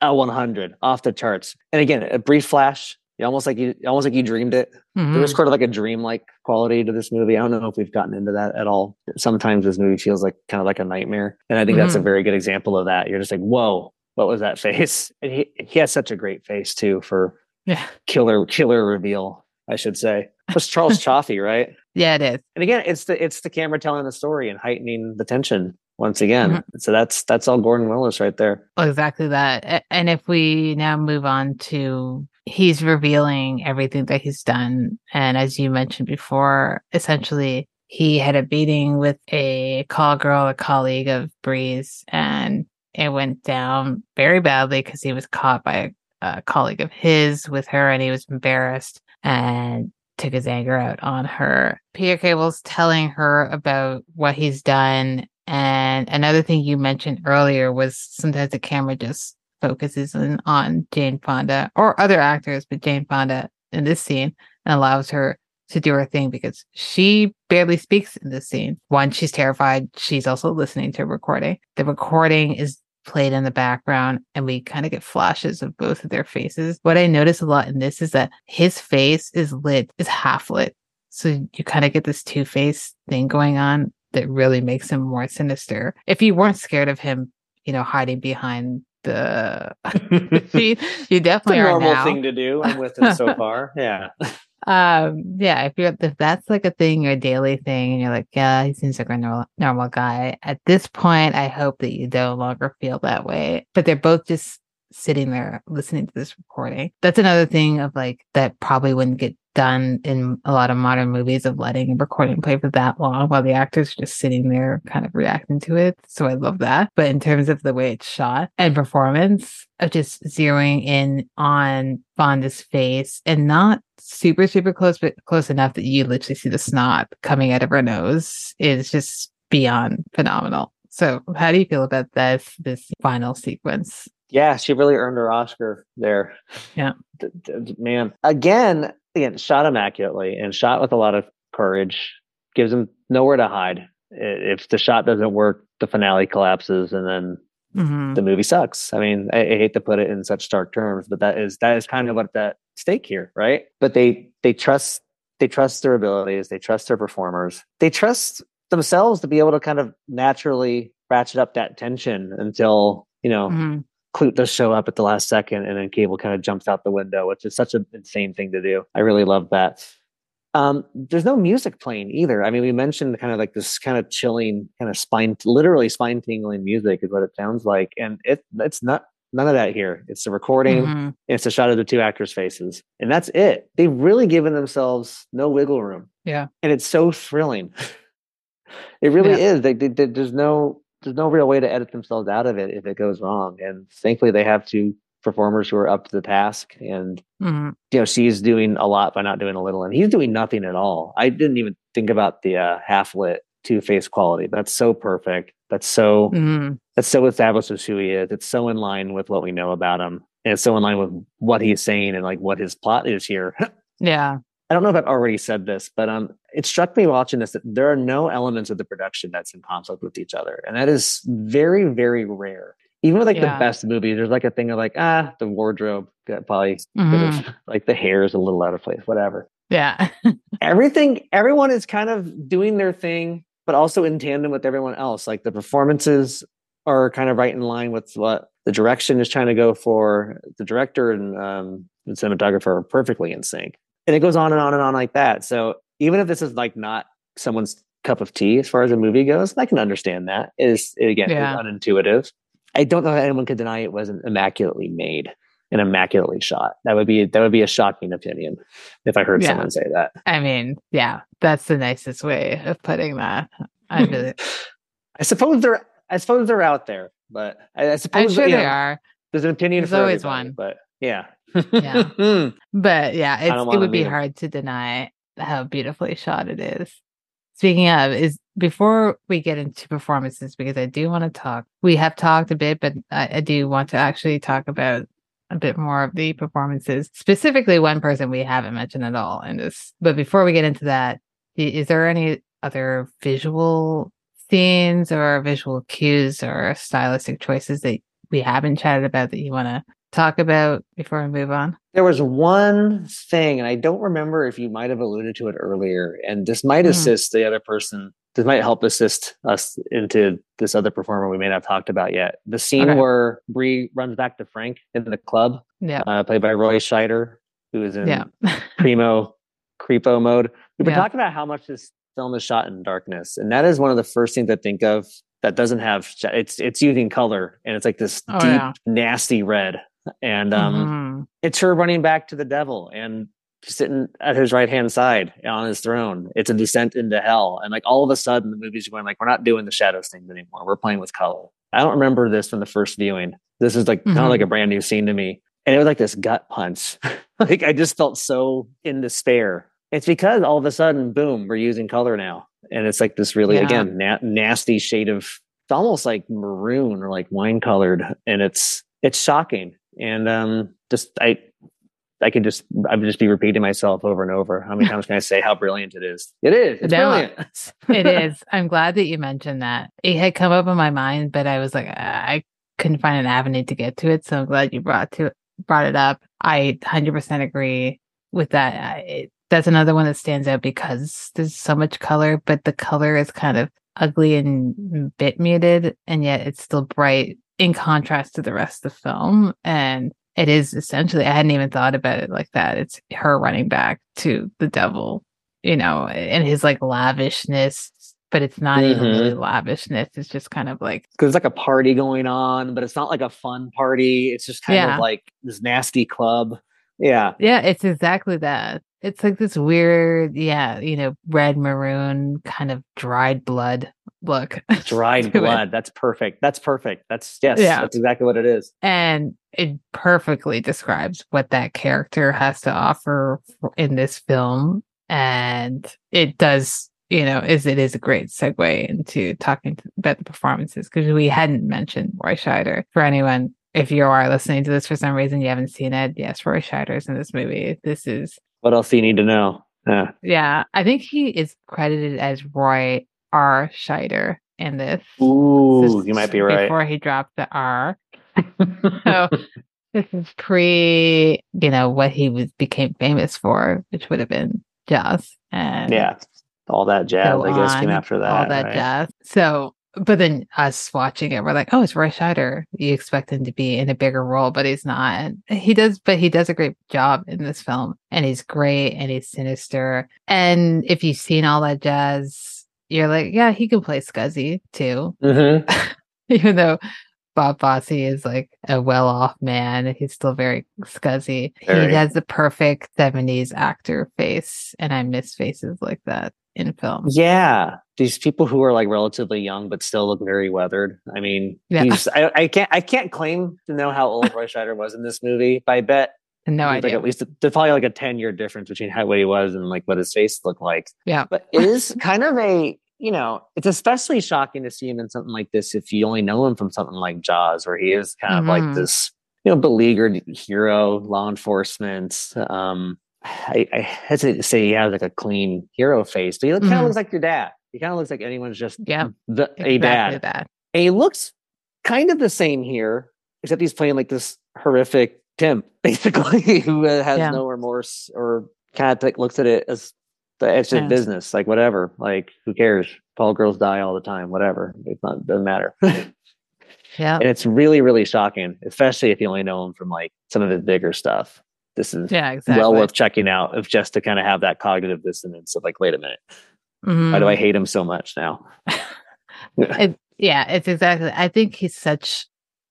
a 100 off the charts. And again, a brief flash, you almost like you almost like you dreamed it. Mm-hmm. There was sort of like a dream-like quality to this movie. I don't know if we've gotten into that at all. Sometimes this movie feels like kind of like a nightmare, and I think mm-hmm. that's a mm-hmm. very good example of that. You're just like, whoa, what was that face? And he he has such a great face too for yeah killer killer reveal. I should say. It's Charles Cioffi, right? Yeah, it is. And again, it's the it's the camera telling the story and heightening the tension once again. Mm-hmm. So that's that's all Gordon Willis right there. exactly that. And if we now move on to he's revealing everything that he's done, and as you mentioned before, essentially he had a beating with a call girl, a colleague of Bree's, and it went down very badly because he was caught by a, a, colleague of his with her and he was embarrassed and took his anger out on her. Peter Cable's telling her about what he's done. And another thing you mentioned earlier was sometimes the camera just focuses in on Jane Fonda or other actors, but Jane Fonda in this scene and allows her to do her thing because she barely speaks in this scene. One, she's terrified. She's also listening to a recording. The recording is played in the background and we kind of get flashes of both of their faces. What I notice a lot in this is that his face is lit, is half lit. So you kind of get this two face thing going on that really makes him more sinister. If you weren't scared of him, you know, hiding behind the you, you definitely it's a normal now. thing to do. I'm with him so far. Yeah um yeah if you're if that's like a thing a daily thing and you're like yeah he seems like a normal, normal guy at this point i hope that you no longer feel that way. But they're both just sitting there listening to this recording that's another thing of like that probably wouldn't get done in a lot of modern movies of letting a recording play for that long while the actors are just sitting there kind of reacting to it. So I love that. But in terms of the way it's shot and performance of just zeroing in on Fonda's face and not super, super close, but close enough that you literally see the snot coming out of her nose is just beyond phenomenal. So how do you feel about this this final sequence? Yeah, she really earned her Oscar there. Yeah. Man, again, again, shot immaculately and shot with a lot of courage, gives him nowhere to hide. If the shot doesn't work, the finale collapses and then mm-hmm. the movie sucks. I mean, I, I, hate to put it in such stark terms, but that is that is kind of what that stake here, right? But they they trust they trust their abilities, they trust their performers, they trust themselves to be able to kind of naturally ratchet up that tension until you know mm-hmm. Klute does show up at the last second, and then Cable kind of jumps out the window, which is such an insane thing to do. I really love that. Um, there's no music playing either. I mean, we mentioned kind of like this kind of chilling, kind of spine, literally spine tingling music is what it sounds like, and it it's not none of that here. It's the recording, mm-hmm. it's a shot of the two actors' faces, and that's it. They've really given themselves no wiggle room. Yeah, and it's so thrilling. it really yeah. is. They, they, they, there's no there's no real way to edit themselves out of it if it goes wrong. And thankfully, they have two performers who are up to the task. And mm-hmm. you know, she's doing a lot by not doing a little, and he's doing nothing at all. I didn't even think about the uh, half lit two face quality. That's so perfect. That's so mm-hmm. that's so establishes who he is. It's so in line with what we know about him. And it's so in line with what he's saying and like what his plot is here. yeah. I don't know if I've already said this, but um, it struck me watching this that there are no elements of the production that's in conflict with each other, and that is very, very rare. Even with like yeah. the best movies, there's like a thing of like ah, the wardrobe got probably mm-hmm. like the hair is a little out of place, whatever. Yeah, everything, everyone is kind of doing their thing, but also in tandem with everyone else. Like the performances are kind of right in line with what the direction is trying to go for. The director and um, the cinematographer are perfectly in sync and it goes on and on and on like that. So even if this is like not someone's cup of tea as far as a movie goes, I can understand that. It is again yeah. unintuitive. I don't know that anyone could deny it wasn't immaculately made. and immaculately shot. That would be that would be a shocking opinion if I heard yeah. someone say that. I mean, yeah, that's the nicest way of putting that. I really I suppose they're I suppose they're out there, but I, I suppose I'm sure they know, are. There's an opinion there's for always one, but yeah. yeah. But yeah, it would be hard to deny how beautifully shot it is. Speaking of, is before we get into performances, because I do want to talk, we have talked a bit, but I, I do want to actually talk about a bit more of the performances, specifically one person we haven't mentioned at all in this. But before we get into that, is there any other visual scenes or visual cues or stylistic choices that we haven't chatted about that you want to talk about before we move on? There was one thing, and I don't remember if you might have alluded to it earlier, and this might mm. assist the other person. This might help assist us into this other performer we may not have talked about yet. The scene okay. where Bree runs back to Frank in the club, yeah, uh, played by Roy Scheider, who is in yeah. primo creepo mode. We've been yeah. talking about how much this film is shot in darkness, and that is one of the first things I think of that doesn't have it's it's using color, and it's like this oh, deep, yeah. nasty red, and um, mm-hmm. it's her running back to the devil and sitting at his right hand side on his throne. It's a descent into hell, and like all of a sudden, the movie's going like we're not doing the shadows thing anymore. We're playing with color. I don't remember this from the first viewing. This is like mm-hmm. kind of like a brand new scene to me. And it was like this gut punch. like I just felt so in despair it's because all of a sudden, boom, we're using color now. And it's like this really, yeah. again, na- nasty shade of, it's almost like maroon or like wine colored. And it's, it's shocking. And um, just, I, I could just, I would just be repeating myself over and over. How many times can I say how brilliant it is? It is. It's no, brilliant. it is. I'm glad that you mentioned that. It had come up in my mind, but I was like, I couldn't find an avenue to get to it. So I'm glad you brought to brought it up. I 100% agree with that. It, that's another one that stands out because there's so much color, but the color is kind of ugly and bit muted, and yet it's still bright in contrast to the rest of the film. And it is essentially, I hadn't even thought about it like that. It's her running back to the devil, you know, and his like lavishness, but it's not mm-hmm. even really lavishness. It's just kind of like because like a party going on, but it's not like a fun party. It's just kind yeah. of like this nasty club. Yeah. Yeah, it's exactly that. It's like this weird, yeah, you know, red maroon kind of dried blood look. Dried blood. It. That's perfect. That's perfect. That's yes, yeah. that's exactly what it is. And it perfectly describes what that character has to offer in this film. And it does, you know, is it is a great segue into talking about the performances because we hadn't mentioned Roy Scheider for anyone if you are listening to this for some reason you haven't seen it, yes, Roy Scheider's in this movie. This is what else do you need to know? Yeah. Yeah. I think he is credited as Roy R. Scheider in this. Ooh, this you might be right. Before he dropped the R. so this is pre, you know, what he was became famous for, which would have been Jaws. And yeah, all that jazz, I guess, came after that. All that right? jazz. So but then us watching it, we're like, oh, it's Roy Scheider. You expect him to be in a bigger role, but he's not. And he does, but he does a great job in this film. And he's great and he's sinister. And if you've seen all that jazz, you're like, yeah, he can play Scuzzy too. Mm-hmm. Even though Bob Fosse is like a well off man, he's still very scuzzy. Very. He has the perfect 70s actor face. And I miss faces like that in film. Yeah, these people who are like relatively young but still look very weathered. I mean, yeah. I, I, can't I can't claim to know how old Roy Scheider was in this movie, but I bet no idea. Like at least there's probably like a ten year difference between how what he was and like what his face looked like. Yeah, but it is kind of a you know it's especially shocking to see him in something like this if you only know him from something like Jaws, where he is kind of mm-hmm. like this you know beleaguered hero, law enforcement. Um, I, I, hesitate to say he has like a clean hero face, but he mm-hmm. kind of looks like your dad. He kind of looks like anyone's just yeah, the, exactly a dad. That. And he looks kind of the same here, except he's playing like this horrific Tim, basically, who uh, has yeah. no remorse or kind of like looks at it as the it's just yeah. business, like whatever. Like who cares? All girls die all the time, whatever. It's not doesn't matter. yeah, and it's really really shocking, especially if you only know him from like some of his bigger stuff this is yeah, exactly. well worth checking out if just to kind of have that cognitive dissonance of like, wait a minute, mm-hmm. why do I mm-hmm. hate him so much now? it, yeah, it's exactly. I think he's such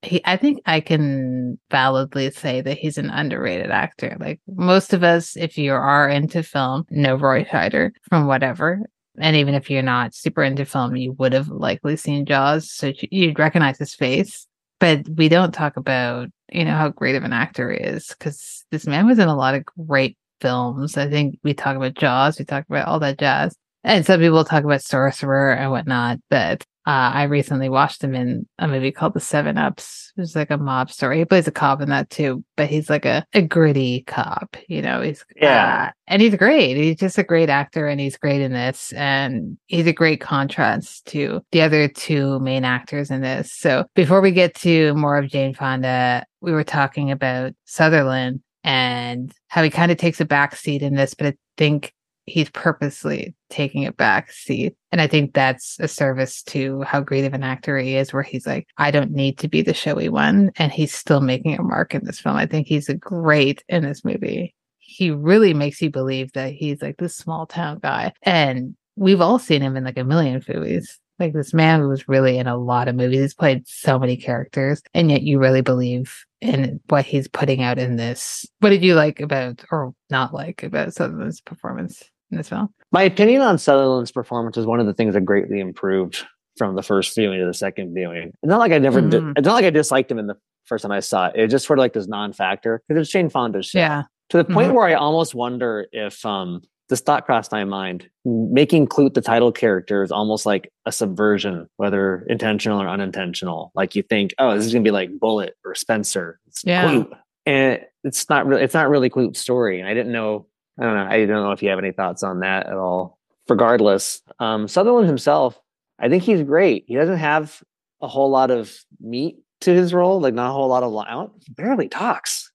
he I think I can validly say that he's an underrated actor. Like most of us, if you are into film, know Roy Scheider from whatever. And even if you're not super into film, you would have likely seen Jaws, so you'd recognize his face. But we don't talk about, you know, how great of an actor he is because this man was in a lot of great films. I think we talk about Jaws, we talk about all that jazz. And some people talk about Sorcerer and whatnot, but uh, I recently watched him in a movie called The Seven Ups. It's like a mob story. He plays a cop in that too, but he's like a, a gritty cop, you know. He's yeah, uh, and he's great. He's just a great actor, and he's great in this, and he's a great contrast to the other two main actors in this. So before we get to more of Jane Fonda, we were talking about Sutherland and how he kind of takes a back seat in this, but I think he's purposely taking a back seat. And I think that's a service to how great of an actor he is, where he's like, I don't need to be the showy one. And he's still making a mark in this film. I think he's a great in this movie. He really makes you believe that he's like this small town guy. And we've all seen him in like a million movies. Like this man was really in a lot of movies. He's played so many characters, and yet you really believe in what he's putting out in this. What did you like about, or not like about Sutherland's performance? This film. My opinion on Sutherland's performance is one of the things that greatly improved from the first viewing to the second viewing. It's not like I never, mm-hmm. did, it's not like I disliked him in the first time I saw it. It just sort of like this non-factor because it's Jane Fonda's show. Yeah. To the point mm-hmm. where I almost wonder if um this thought crossed my mind. Making Klute the title character is almost like a subversion, whether intentional or unintentional. Like you think, oh, this is gonna be like Bullitt or Spencer. It's yeah. Klute. And it's not really it's not really Klute's story. And I didn't know I don't know. I don't know if you have any thoughts on that at all. Regardless, um, Sutherland himself, I think he's great. He doesn't have a whole lot of meat to his role, like not a whole lot of line. He barely talks.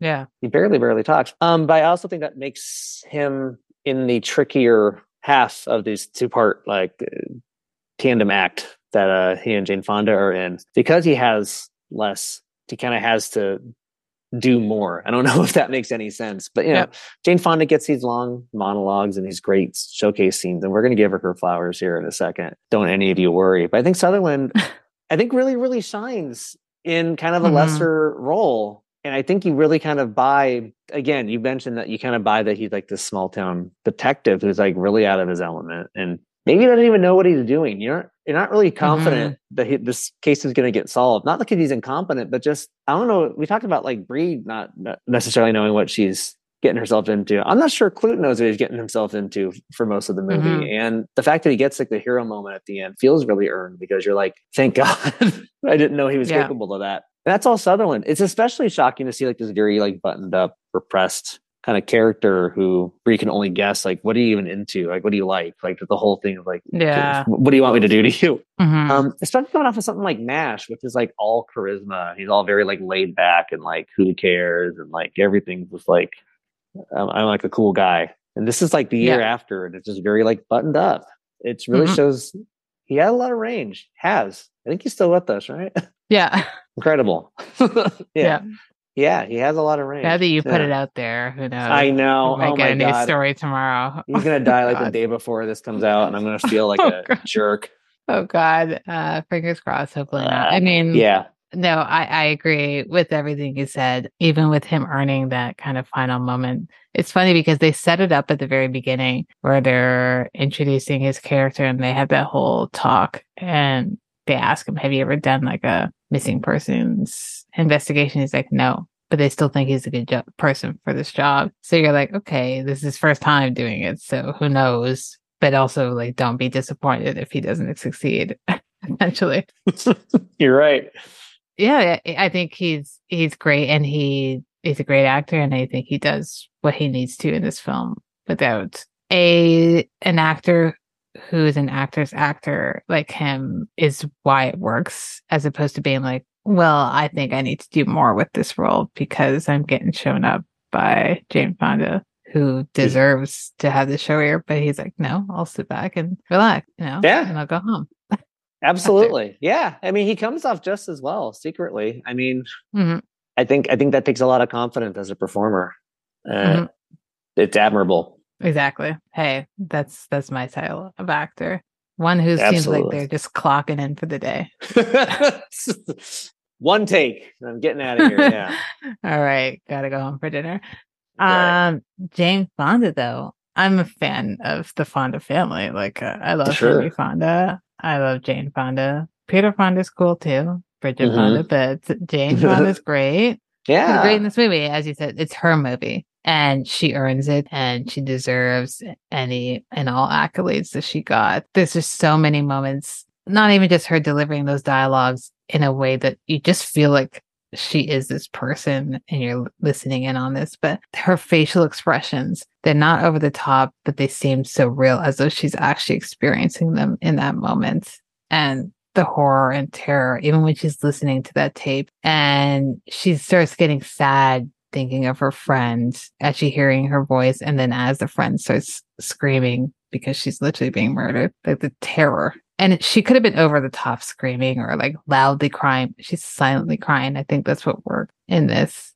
Yeah, he barely, barely talks. Um, but I also think that makes him in the trickier half of these two part like uh, tandem act that uh, he and Jane Fonda are in because he has less. He kind of has to do more. I don't know if that makes any sense, but you know, yep. Jane Fonda gets these long monologues and these great showcase scenes, and we're going to give her her flowers here in a second. Don't any of you worry. But I think Sutherland, I think really, really shines in kind of a mm-hmm. lesser role. And I think you really kind of buy, again, you mentioned that you kind of buy that he's like this small town detective who's like really out of his element. And maybe he doesn't even know what he's doing. You're not, you're not really confident mm-hmm. that he, this case is going to get solved. Not because he's incompetent, but just I don't know. We talked about like Breed not necessarily knowing what she's getting herself into. I'm not sure Klute knows what he's getting himself into for most of the movie. Mm-hmm. And the fact that he gets like the hero moment at the end feels really earned because you're like, thank God I didn't know he was yeah. capable of that. And that's all Sutherland. It's especially shocking to see like this very like buttoned up, repressed kind of character who where you can only guess like what are you even into? Like what do you like? Like the whole thing of like yeah. what do you want me to do to you? Mm-hmm. um especially coming off of something like M*A*S*H which is like all charisma. He's all very like laid back and like who cares and like everything's just like I'm, I'm like a cool guy. And this is like the year yeah. after and it's just very like buttoned up. It really mm-hmm. shows he had a lot of range. Has. I think he's still with us right? Yeah. Incredible. Yeah. yeah. Yeah, he has a lot of range. Now that you yeah. put it out there, who knows? I know. Might oh get a new God. story tomorrow. He's gonna die like the day before this comes out, and I'm gonna feel like oh, a God. jerk. Oh God! Uh, fingers crossed. Hopefully not. I mean, yeah. No, I, I agree with everything you said. Even with him earning that kind of final moment, it's funny because they set it up at the very beginning where they're introducing his character, and they have that whole talk, and they ask him, "Have you ever done like a missing persons investigation?" He's like, "No." but they still think he's a good jo- person for this job. So you're like, okay, this is his first time doing it. So who knows? But also, like, don't be disappointed if he doesn't succeed eventually. you're right. Yeah, I think he's he's great, and he is a great actor, and I think he does what he needs to in this film without a an actor who is an actor's actor like him is why it works as opposed to being like well, I think I need to do more with this role because I'm getting shown up by Jane Fonda, who deserves to have the show here. But he's like, no, I'll sit back and relax, you know, yeah, and I'll go home. Absolutely, yeah. I mean, he comes off just as well secretly. I mean, mm-hmm. I think I think that takes a lot of confidence as a performer. Uh, mm-hmm. It's admirable. Exactly. Hey, that's that's my style of actor. One who Absolutely. seems like they're just clocking in for the day. one take. I'm getting out of here. Yeah. All right, gotta go home for dinner. Right. Um, Jane Fonda though, I'm a fan of the Fonda family. Like uh, I love sure. Henry Fonda. I love Jane Fonda. Peter Fonda's cool too. Bridget mm-hmm. Fonda, but Jane Fonda's great. Yeah, She's great in this movie. As you said, it's her movie and she earns it and she deserves any and all accolades that she got. There's just so many moments, not even just her delivering those dialogues in a way that you just feel like she is this person and you're listening in on this, but her facial expressions, they're not over the top, but they seem so real as though she's actually experiencing them in that moment. And the horror and terror, even when she's listening to that tape and she starts getting sad thinking of her friend as she hearing her voice. And then as the friend starts screaming because she's literally being murdered, like the terror. And she could have been over the top screaming or like loudly crying. She's silently crying. I think that's what worked in this.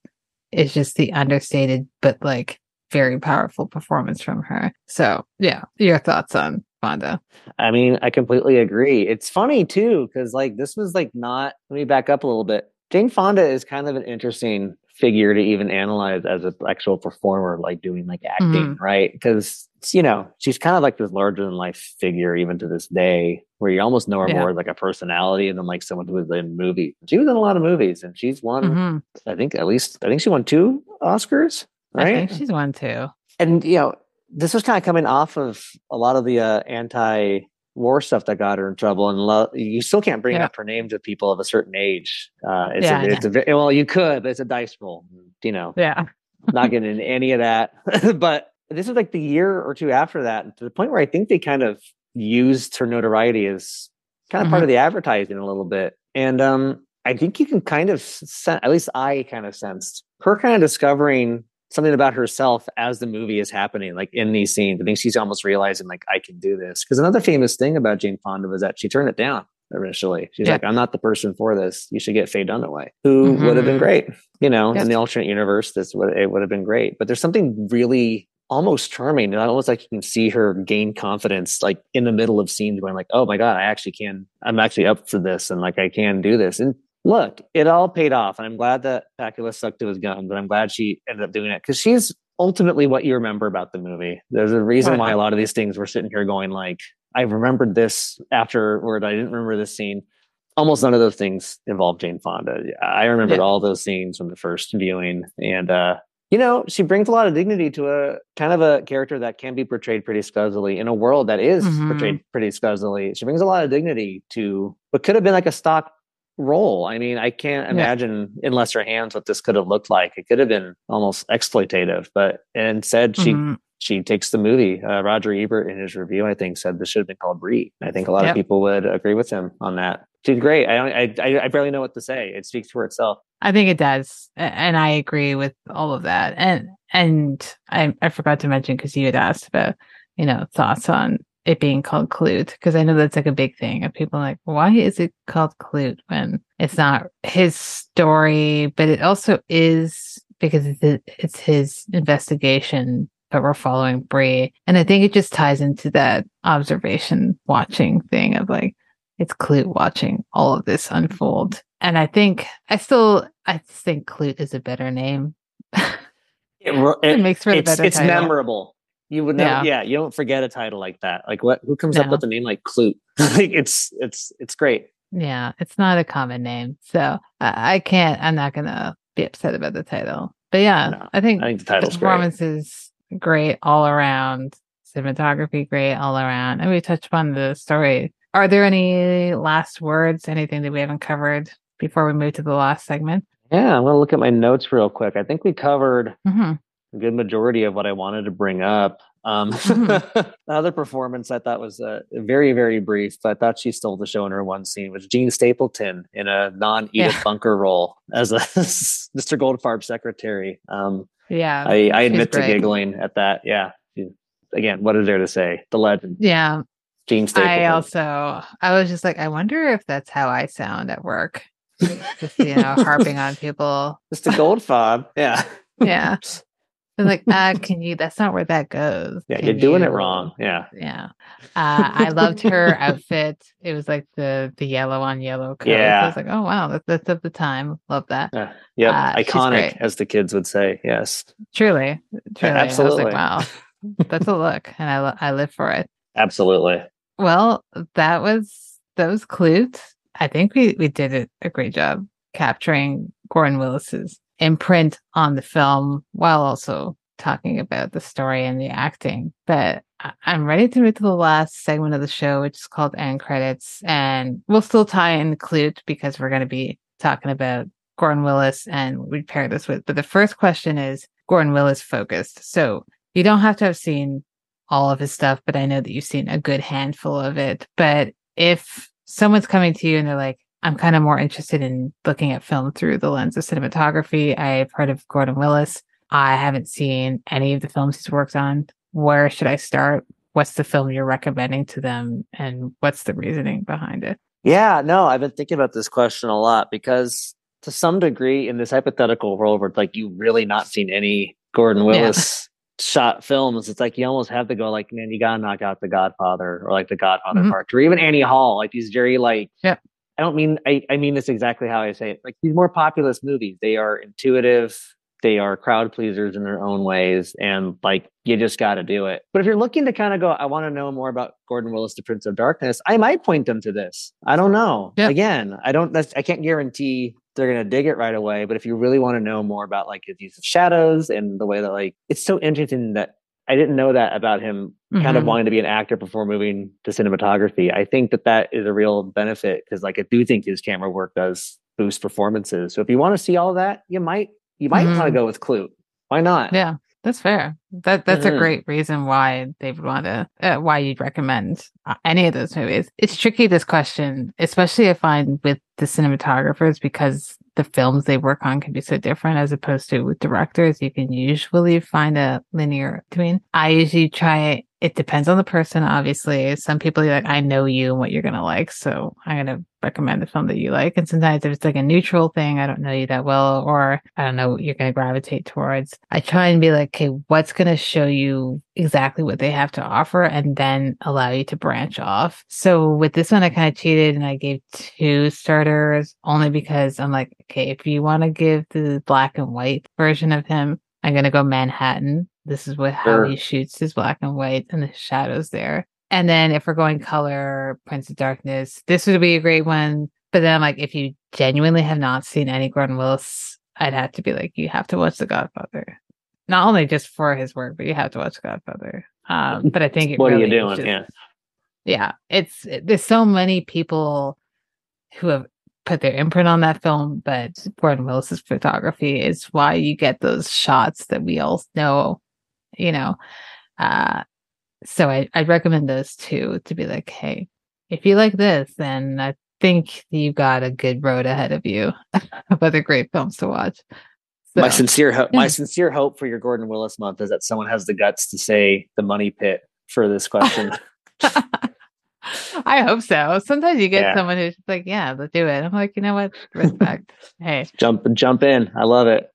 Is just the understated, but like very powerful performance from her. So, yeah, your thoughts on Fonda? I mean, I completely agree. It's funny too, because like this was like not, let me back up a little bit. Jane Fonda is kind of an interesting figure to even analyze as an actual performer, like doing like acting, mm-hmm. right? Because you know she's kind of like this larger than life figure even to this day, where you almost know her yeah. more as like a personality than like someone who was in movies. She was in a lot of movies, and she's won. Mm-hmm. I think at least I think she won two Oscars. Right? I think she's won two. And you know this was kind of coming off of a lot of the uh, anti war stuff that got her in trouble, and lo- you still can't bring yeah. up her name to people of a certain age. Uh, it's yeah, a, it's a well, you could, but it's a dice roll. You know, yeah, not getting into any of that. but this was like the year or two after that, to the point where I think they kind of used her notoriety as kind of mm-hmm. part of the advertising a little bit, and um, I think you can kind of sense, at least I kind of sensed her kind of discovering something about herself as the movie is happening, like in these scenes. I think she's almost realizing, like, I can do this. Because another famous thing about Jane Fonda was that she turned it down initially. She's yeah. like, I'm not the person for this. You should get Faye Dunaway, who mm-hmm. would have been great. You know, yes. in the alternate universe, this would it would have been great. But there's something really almost charming. And almost like you can see her gain confidence, like in the middle of scenes, going like, "Oh my god, I actually can. I'm actually up for this, and like I can do this." And look, it all paid off. And I'm glad that Pakula stuck to his guns. And I'm glad she ended up doing it because she's ultimately what you remember about the movie. There's a reason why a lot of these things we're sitting here going like, I remembered this afterward. I didn't remember this scene. Almost none of those things involve Jane Fonda. I remembered yeah. all those scenes from the first viewing. And, uh, you know, she brings a lot of dignity to a kind of a character that can be portrayed pretty scuzzily in a world that is mm-hmm. portrayed pretty scuzzily. She brings a lot of dignity to what could have been like a stock role. I mean, I can't imagine yeah. in lesser hands what this could have looked like. It could have been almost exploitative, but instead she mm-hmm. she takes the movie. Uh, Roger Ebert in his review, I think, said this should have been called Bree. I think a lot yep. of people would agree with him on that. She's great. I, I I barely know what to say. It speaks for itself. I think it does, and I agree with all of that. And and I I forgot to mention because you had asked about you know thoughts on it being called Klute because I know that's like a big thing of people like, why is it called Klute when it's not his story, but it also is because it's his investigation, but we're following Bree. And I think it just ties into that observation watching thing of like, it's Klute watching all of this unfold. And I think I still, I think Klute is a better name. it, it, it, makes for the it's, better It's title. memorable. You would never, yeah. yeah. You don't forget a title like that. Like what? Who comes no. up with a name like Klute? like it's it's it's great. Yeah, it's not a common name, so I, I can't. I'm not gonna be upset about the title. But yeah, no, I think, I think the, title's the performance great. is great all around. Cinematography great all around, and we touched upon the story. Are there any last words? Anything that we haven't covered before we move to the last segment? Yeah, I'm gonna look at my notes real quick. I think we covered. Mm-hmm a good majority of what I wanted to bring up. Um, mm-hmm. the other performance I thought was uh, very, very brief, but I thought she stole the show in her one scene was Jean Stapleton in a non Edith yeah. Bunker role as a Mr. Goldfarb secretary. Um, yeah, I, I admit to giggling at that. Yeah, again, what is there to say? The legend. Yeah, Jean Stapleton. I also, I was just like, I wonder if that's how I sound at work. just you know, harping on people. Mr. Goldfarb. Yeah. Yeah. They're like, ah, can you? That's not where that goes. Yeah, can you're doing you? it wrong. Yeah, yeah. Uh, I loved her outfit. It was like the the yellow on yellow color. Yeah, so I was like, oh wow, that's, that's of the time. Love that. Yeah, yep. Uh, iconic, as the kids would say. Yes, truly, truly. Absolutely. Like, wow, that's a look, and I I live for it. Absolutely. Well, that was those clues. I think we we did it a great job capturing Gordon Willis's imprint on the film while also talking about the story and the acting. But I'm ready to move to the last segment of the show, which is called End Credits. And we'll still tie in Klute because we're going to be talking about Gordon Willis and we pair this with. But the first question is Gordon Willis focused. So you don't have to have seen all of his stuff, but I know that you've seen a good handful of it. But if someone's coming to you and they're like, I'm kind of more interested in looking at film through the lens of cinematography. I've heard of Gordon Willis. I haven't seen any of the films he's worked on. Where should I start? What's the film you're recommending to them? And what's the reasoning behind it? Yeah, no, I've been thinking about this question a lot because to some degree in this hypothetical world where like you really not seen any Gordon Willis yeah. shot films, it's like you almost have to go like, man, you gotta knock out the Godfather or like the Godfather mm-hmm. Part or even Annie Hall, like these very like yeah. I don't mean I, I mean this exactly how I say it. Like these more populist movies, they are intuitive, they are crowd pleasers in their own ways, and like you just got to do it. But if you're looking to kind of go, I want to know more about Gordon Willis, the Prince of Darkness, I might point them to this. I don't know. Yeah. Again, I don't. That's I can't guarantee they're gonna dig it right away. But if you really want to know more about like his use of shadows and the way that like it's so interesting that I didn't know that about him mm-hmm. kind of mm-hmm. wanting to be an actor before moving to cinematography. I think that that is a real benefit because like I do think his camera work does boost performances. So if you want to see all that, you might you might mm-hmm. want to go with Klute. Why not? Yeah. That's fair. That that's mm-hmm. a great reason why they would want to uh, why you'd recommend uh, any of those movies. It's tricky this question, especially I find with the cinematographers because the films they work on can be so different as opposed to with directors. You can usually find a linear between. I usually try it depends on the person, obviously. Some people are like, I know you and what you're gonna like, so I'm gonna recommend the film that you like. And sometimes if it's like a neutral thing, I don't know you that well, or I don't know what you're gonna gravitate towards. I try and be like, okay, what's gonna show you exactly what they have to offer and then allow you to branch off. So with this one, I kind of cheated and I gave two starters only because I'm like, okay, if you want to give the black and white version of him, I'm gonna go Manhattan this is what how he shoots his black and white and the shadows there. And then if we're going color, Prince of Darkness, this would be a great one. But then I'm like, if you genuinely have not seen any Gordon Willis, I'd have to be like, you have to watch The Godfather. Not only just for his work, but you have to watch The Godfather. Um, but I think what really are you doing? Just, yeah, yeah. It's there's so many people who have put their imprint on that film, but Gordon Willis's photography is why you get those shots that we all know you know. Uh, so I, I'd recommend those two to be like, hey, if you like this, then I think you've got a good road ahead of you of other great films to watch. So, my sincere hope, my sincere hope for your Gordon Willis month is that someone has the guts to say the money pit for this question. I hope so. Sometimes you get yeah. someone who's like, "Yeah, let's do it." I'm like, you know what? Respect. hey, jump, jump in. I love it.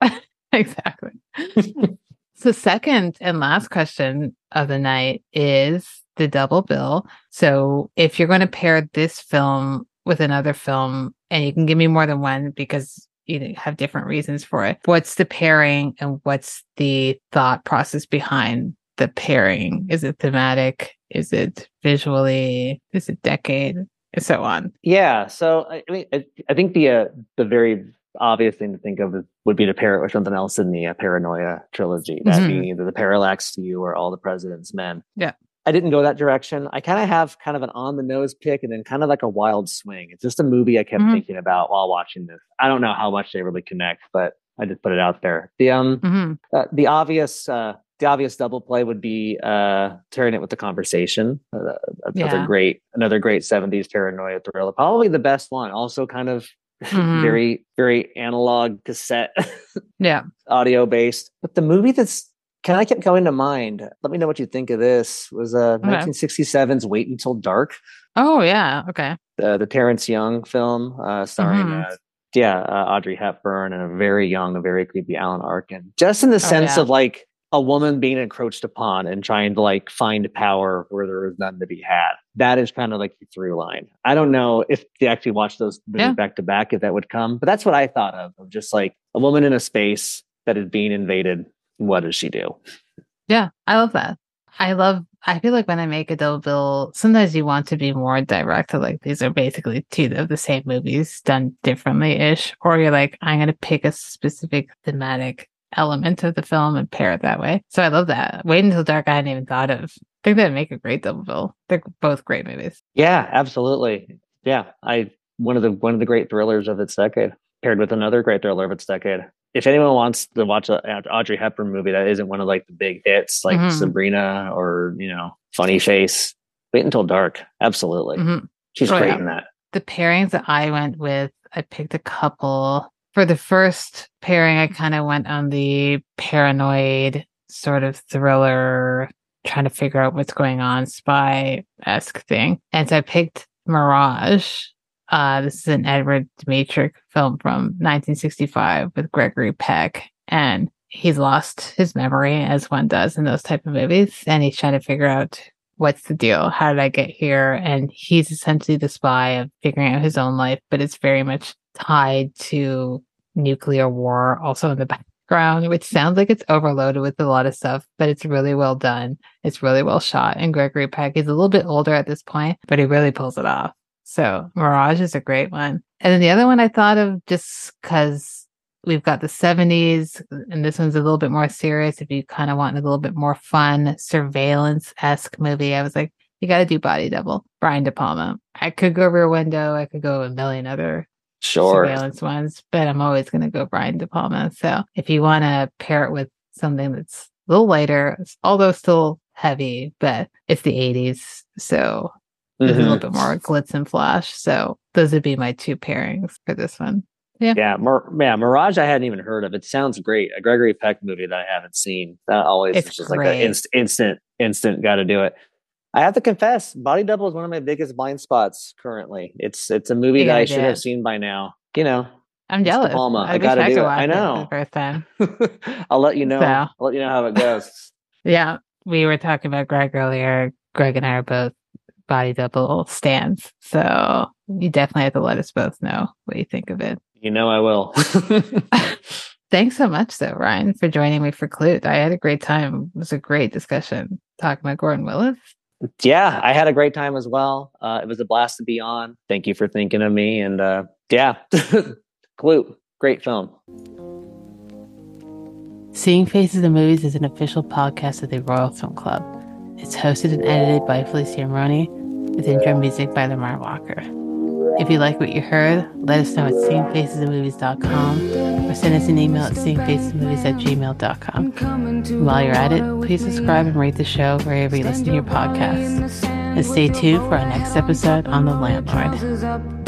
exactly. So, second and last question of the night is the double bill. So, if you're going to pair this film with another film, and you can give me more than one because you have different reasons for it, what's the pairing and what's the thought process behind the pairing? Is it thematic? Is it visually? Is it decade? And so on. Yeah. So I mean, I, I think the uh, the very obvious thing to think of would be to pair it with something else in the uh, Paranoia trilogy. That mm-hmm. being either The Parallax View or All the President's Men. Yeah. I didn't go that direction. I kind of have kind of an on the nose pick and then kind of like a wild swing. It's just a movie I kept mm-hmm. thinking about while watching this. I don't know how much they really connect, but I just put it out there. The um mm-hmm. uh, the obvious uh the obvious double play would be uh tearing it with the conversation. Uh, another yeah. great another great 70s paranoia thriller. Probably the best one. Also kind of mm-hmm. very very analog cassette yeah audio based but the movie that's kind of kept coming to mind let me know what you think of this was uh okay. 1967's wait until dark oh yeah okay the the terence young film uh starring mm-hmm. uh, yeah uh, audrey hepburn and a very young a very creepy alan arkin just in the oh, sense yeah. of like a woman being encroached upon and trying to like find power where there is none to be had. That is kind of like the through line. I don't know if you actually watch those movies back to back if that would come, but that's what I thought of of just like a woman in a space that is being invaded. What does she do? Yeah, I love that. I love I feel like when I make a double bill, sometimes you want to be more direct. Like these are basically two of the same movies done differently ish. Or you're like, I'm going to pick a specific thematic element of the film and pair it that way. So I love that. Wait until dark I hadn't even thought of. I think that'd make a great double bill. They're both great movies. Yeah, absolutely. Yeah. I one of the one of the great thrillers of its decade, paired with another great thriller of its decade. If anyone wants to watch an Audrey Hepburn movie that isn't one of like the big hits like mm-hmm. Sabrina or, you know, Funny Face, wait until dark. Absolutely. Mm-hmm. She's oh, great yeah. in that. The pairings that I went with, I picked a couple for the first pairing, I kind of went on the paranoid sort of thriller, trying to figure out what's going on, spy esque thing. And so I picked Mirage. Uh, this is an Edward Dmytryk film from 1965 with Gregory Peck. And he's lost his memory as one does in those type of movies. And he's trying to figure out what's the deal? How did I get here? And he's essentially the spy of figuring out his own life, but it's very much tied to nuclear war also in the background, which sounds like it's overloaded with a lot of stuff, but it's really well done. It's really well shot. And Gregory Peck is a little bit older at this point, but he really pulls it off. So Mirage is a great one. And then the other one I thought of just because we've got the 70s, and this one's a little bit more serious. If you kind of want a little bit more fun, surveillance esque movie, I was like, you got to do Body Double, Brian De Palma. I could go Rear Window. I could go a million other sure. surveillance ones, but I'm always going to go Brian De Palma. So if you want to pair it with something that's a little lighter, although still heavy, but it's the 80s. So mm-hmm. there's a little bit more glitz and flash. So those would be my two pairings for this one. Yeah. Yeah. Mir- yeah. Mirage, I hadn't even heard of. It sounds great. A Gregory Peck movie that I haven't seen. That always it's just great. like an inst- instant, instant, got to do it. I have to confess, Body Double is one of my biggest blind spots currently. It's it's a movie that I should have seen by now. You know, I'm jealous. Palma. I, I gotta do it. I know. first time. I'll let you know. So. I'll let you know how it goes. yeah, we were talking about Greg earlier. Greg and I are both Body Double stands, so you definitely have to let us both know what you think of it. You know, I will. Thanks so much, though, Ryan, for joining me for Klute. I had a great time. It was a great discussion talking about Gordon Willis yeah, I had a great time as well. Uh, it was a blast to be on. Thank you for thinking of me. And uh, yeah, Klute, great film. Seeing Faces in Movies is an official podcast of the Royal Film Club. It's hosted and edited by Felicia Maroney, with intro music by Lamar Walker. If you like what you heard, let us know at seeingfacesinmovies.com or send us an email at seeingfacesmovies at gmail.com. While you're at it, please subscribe and rate the show wherever you listen to your podcasts. And stay tuned for our next episode on The Landlord.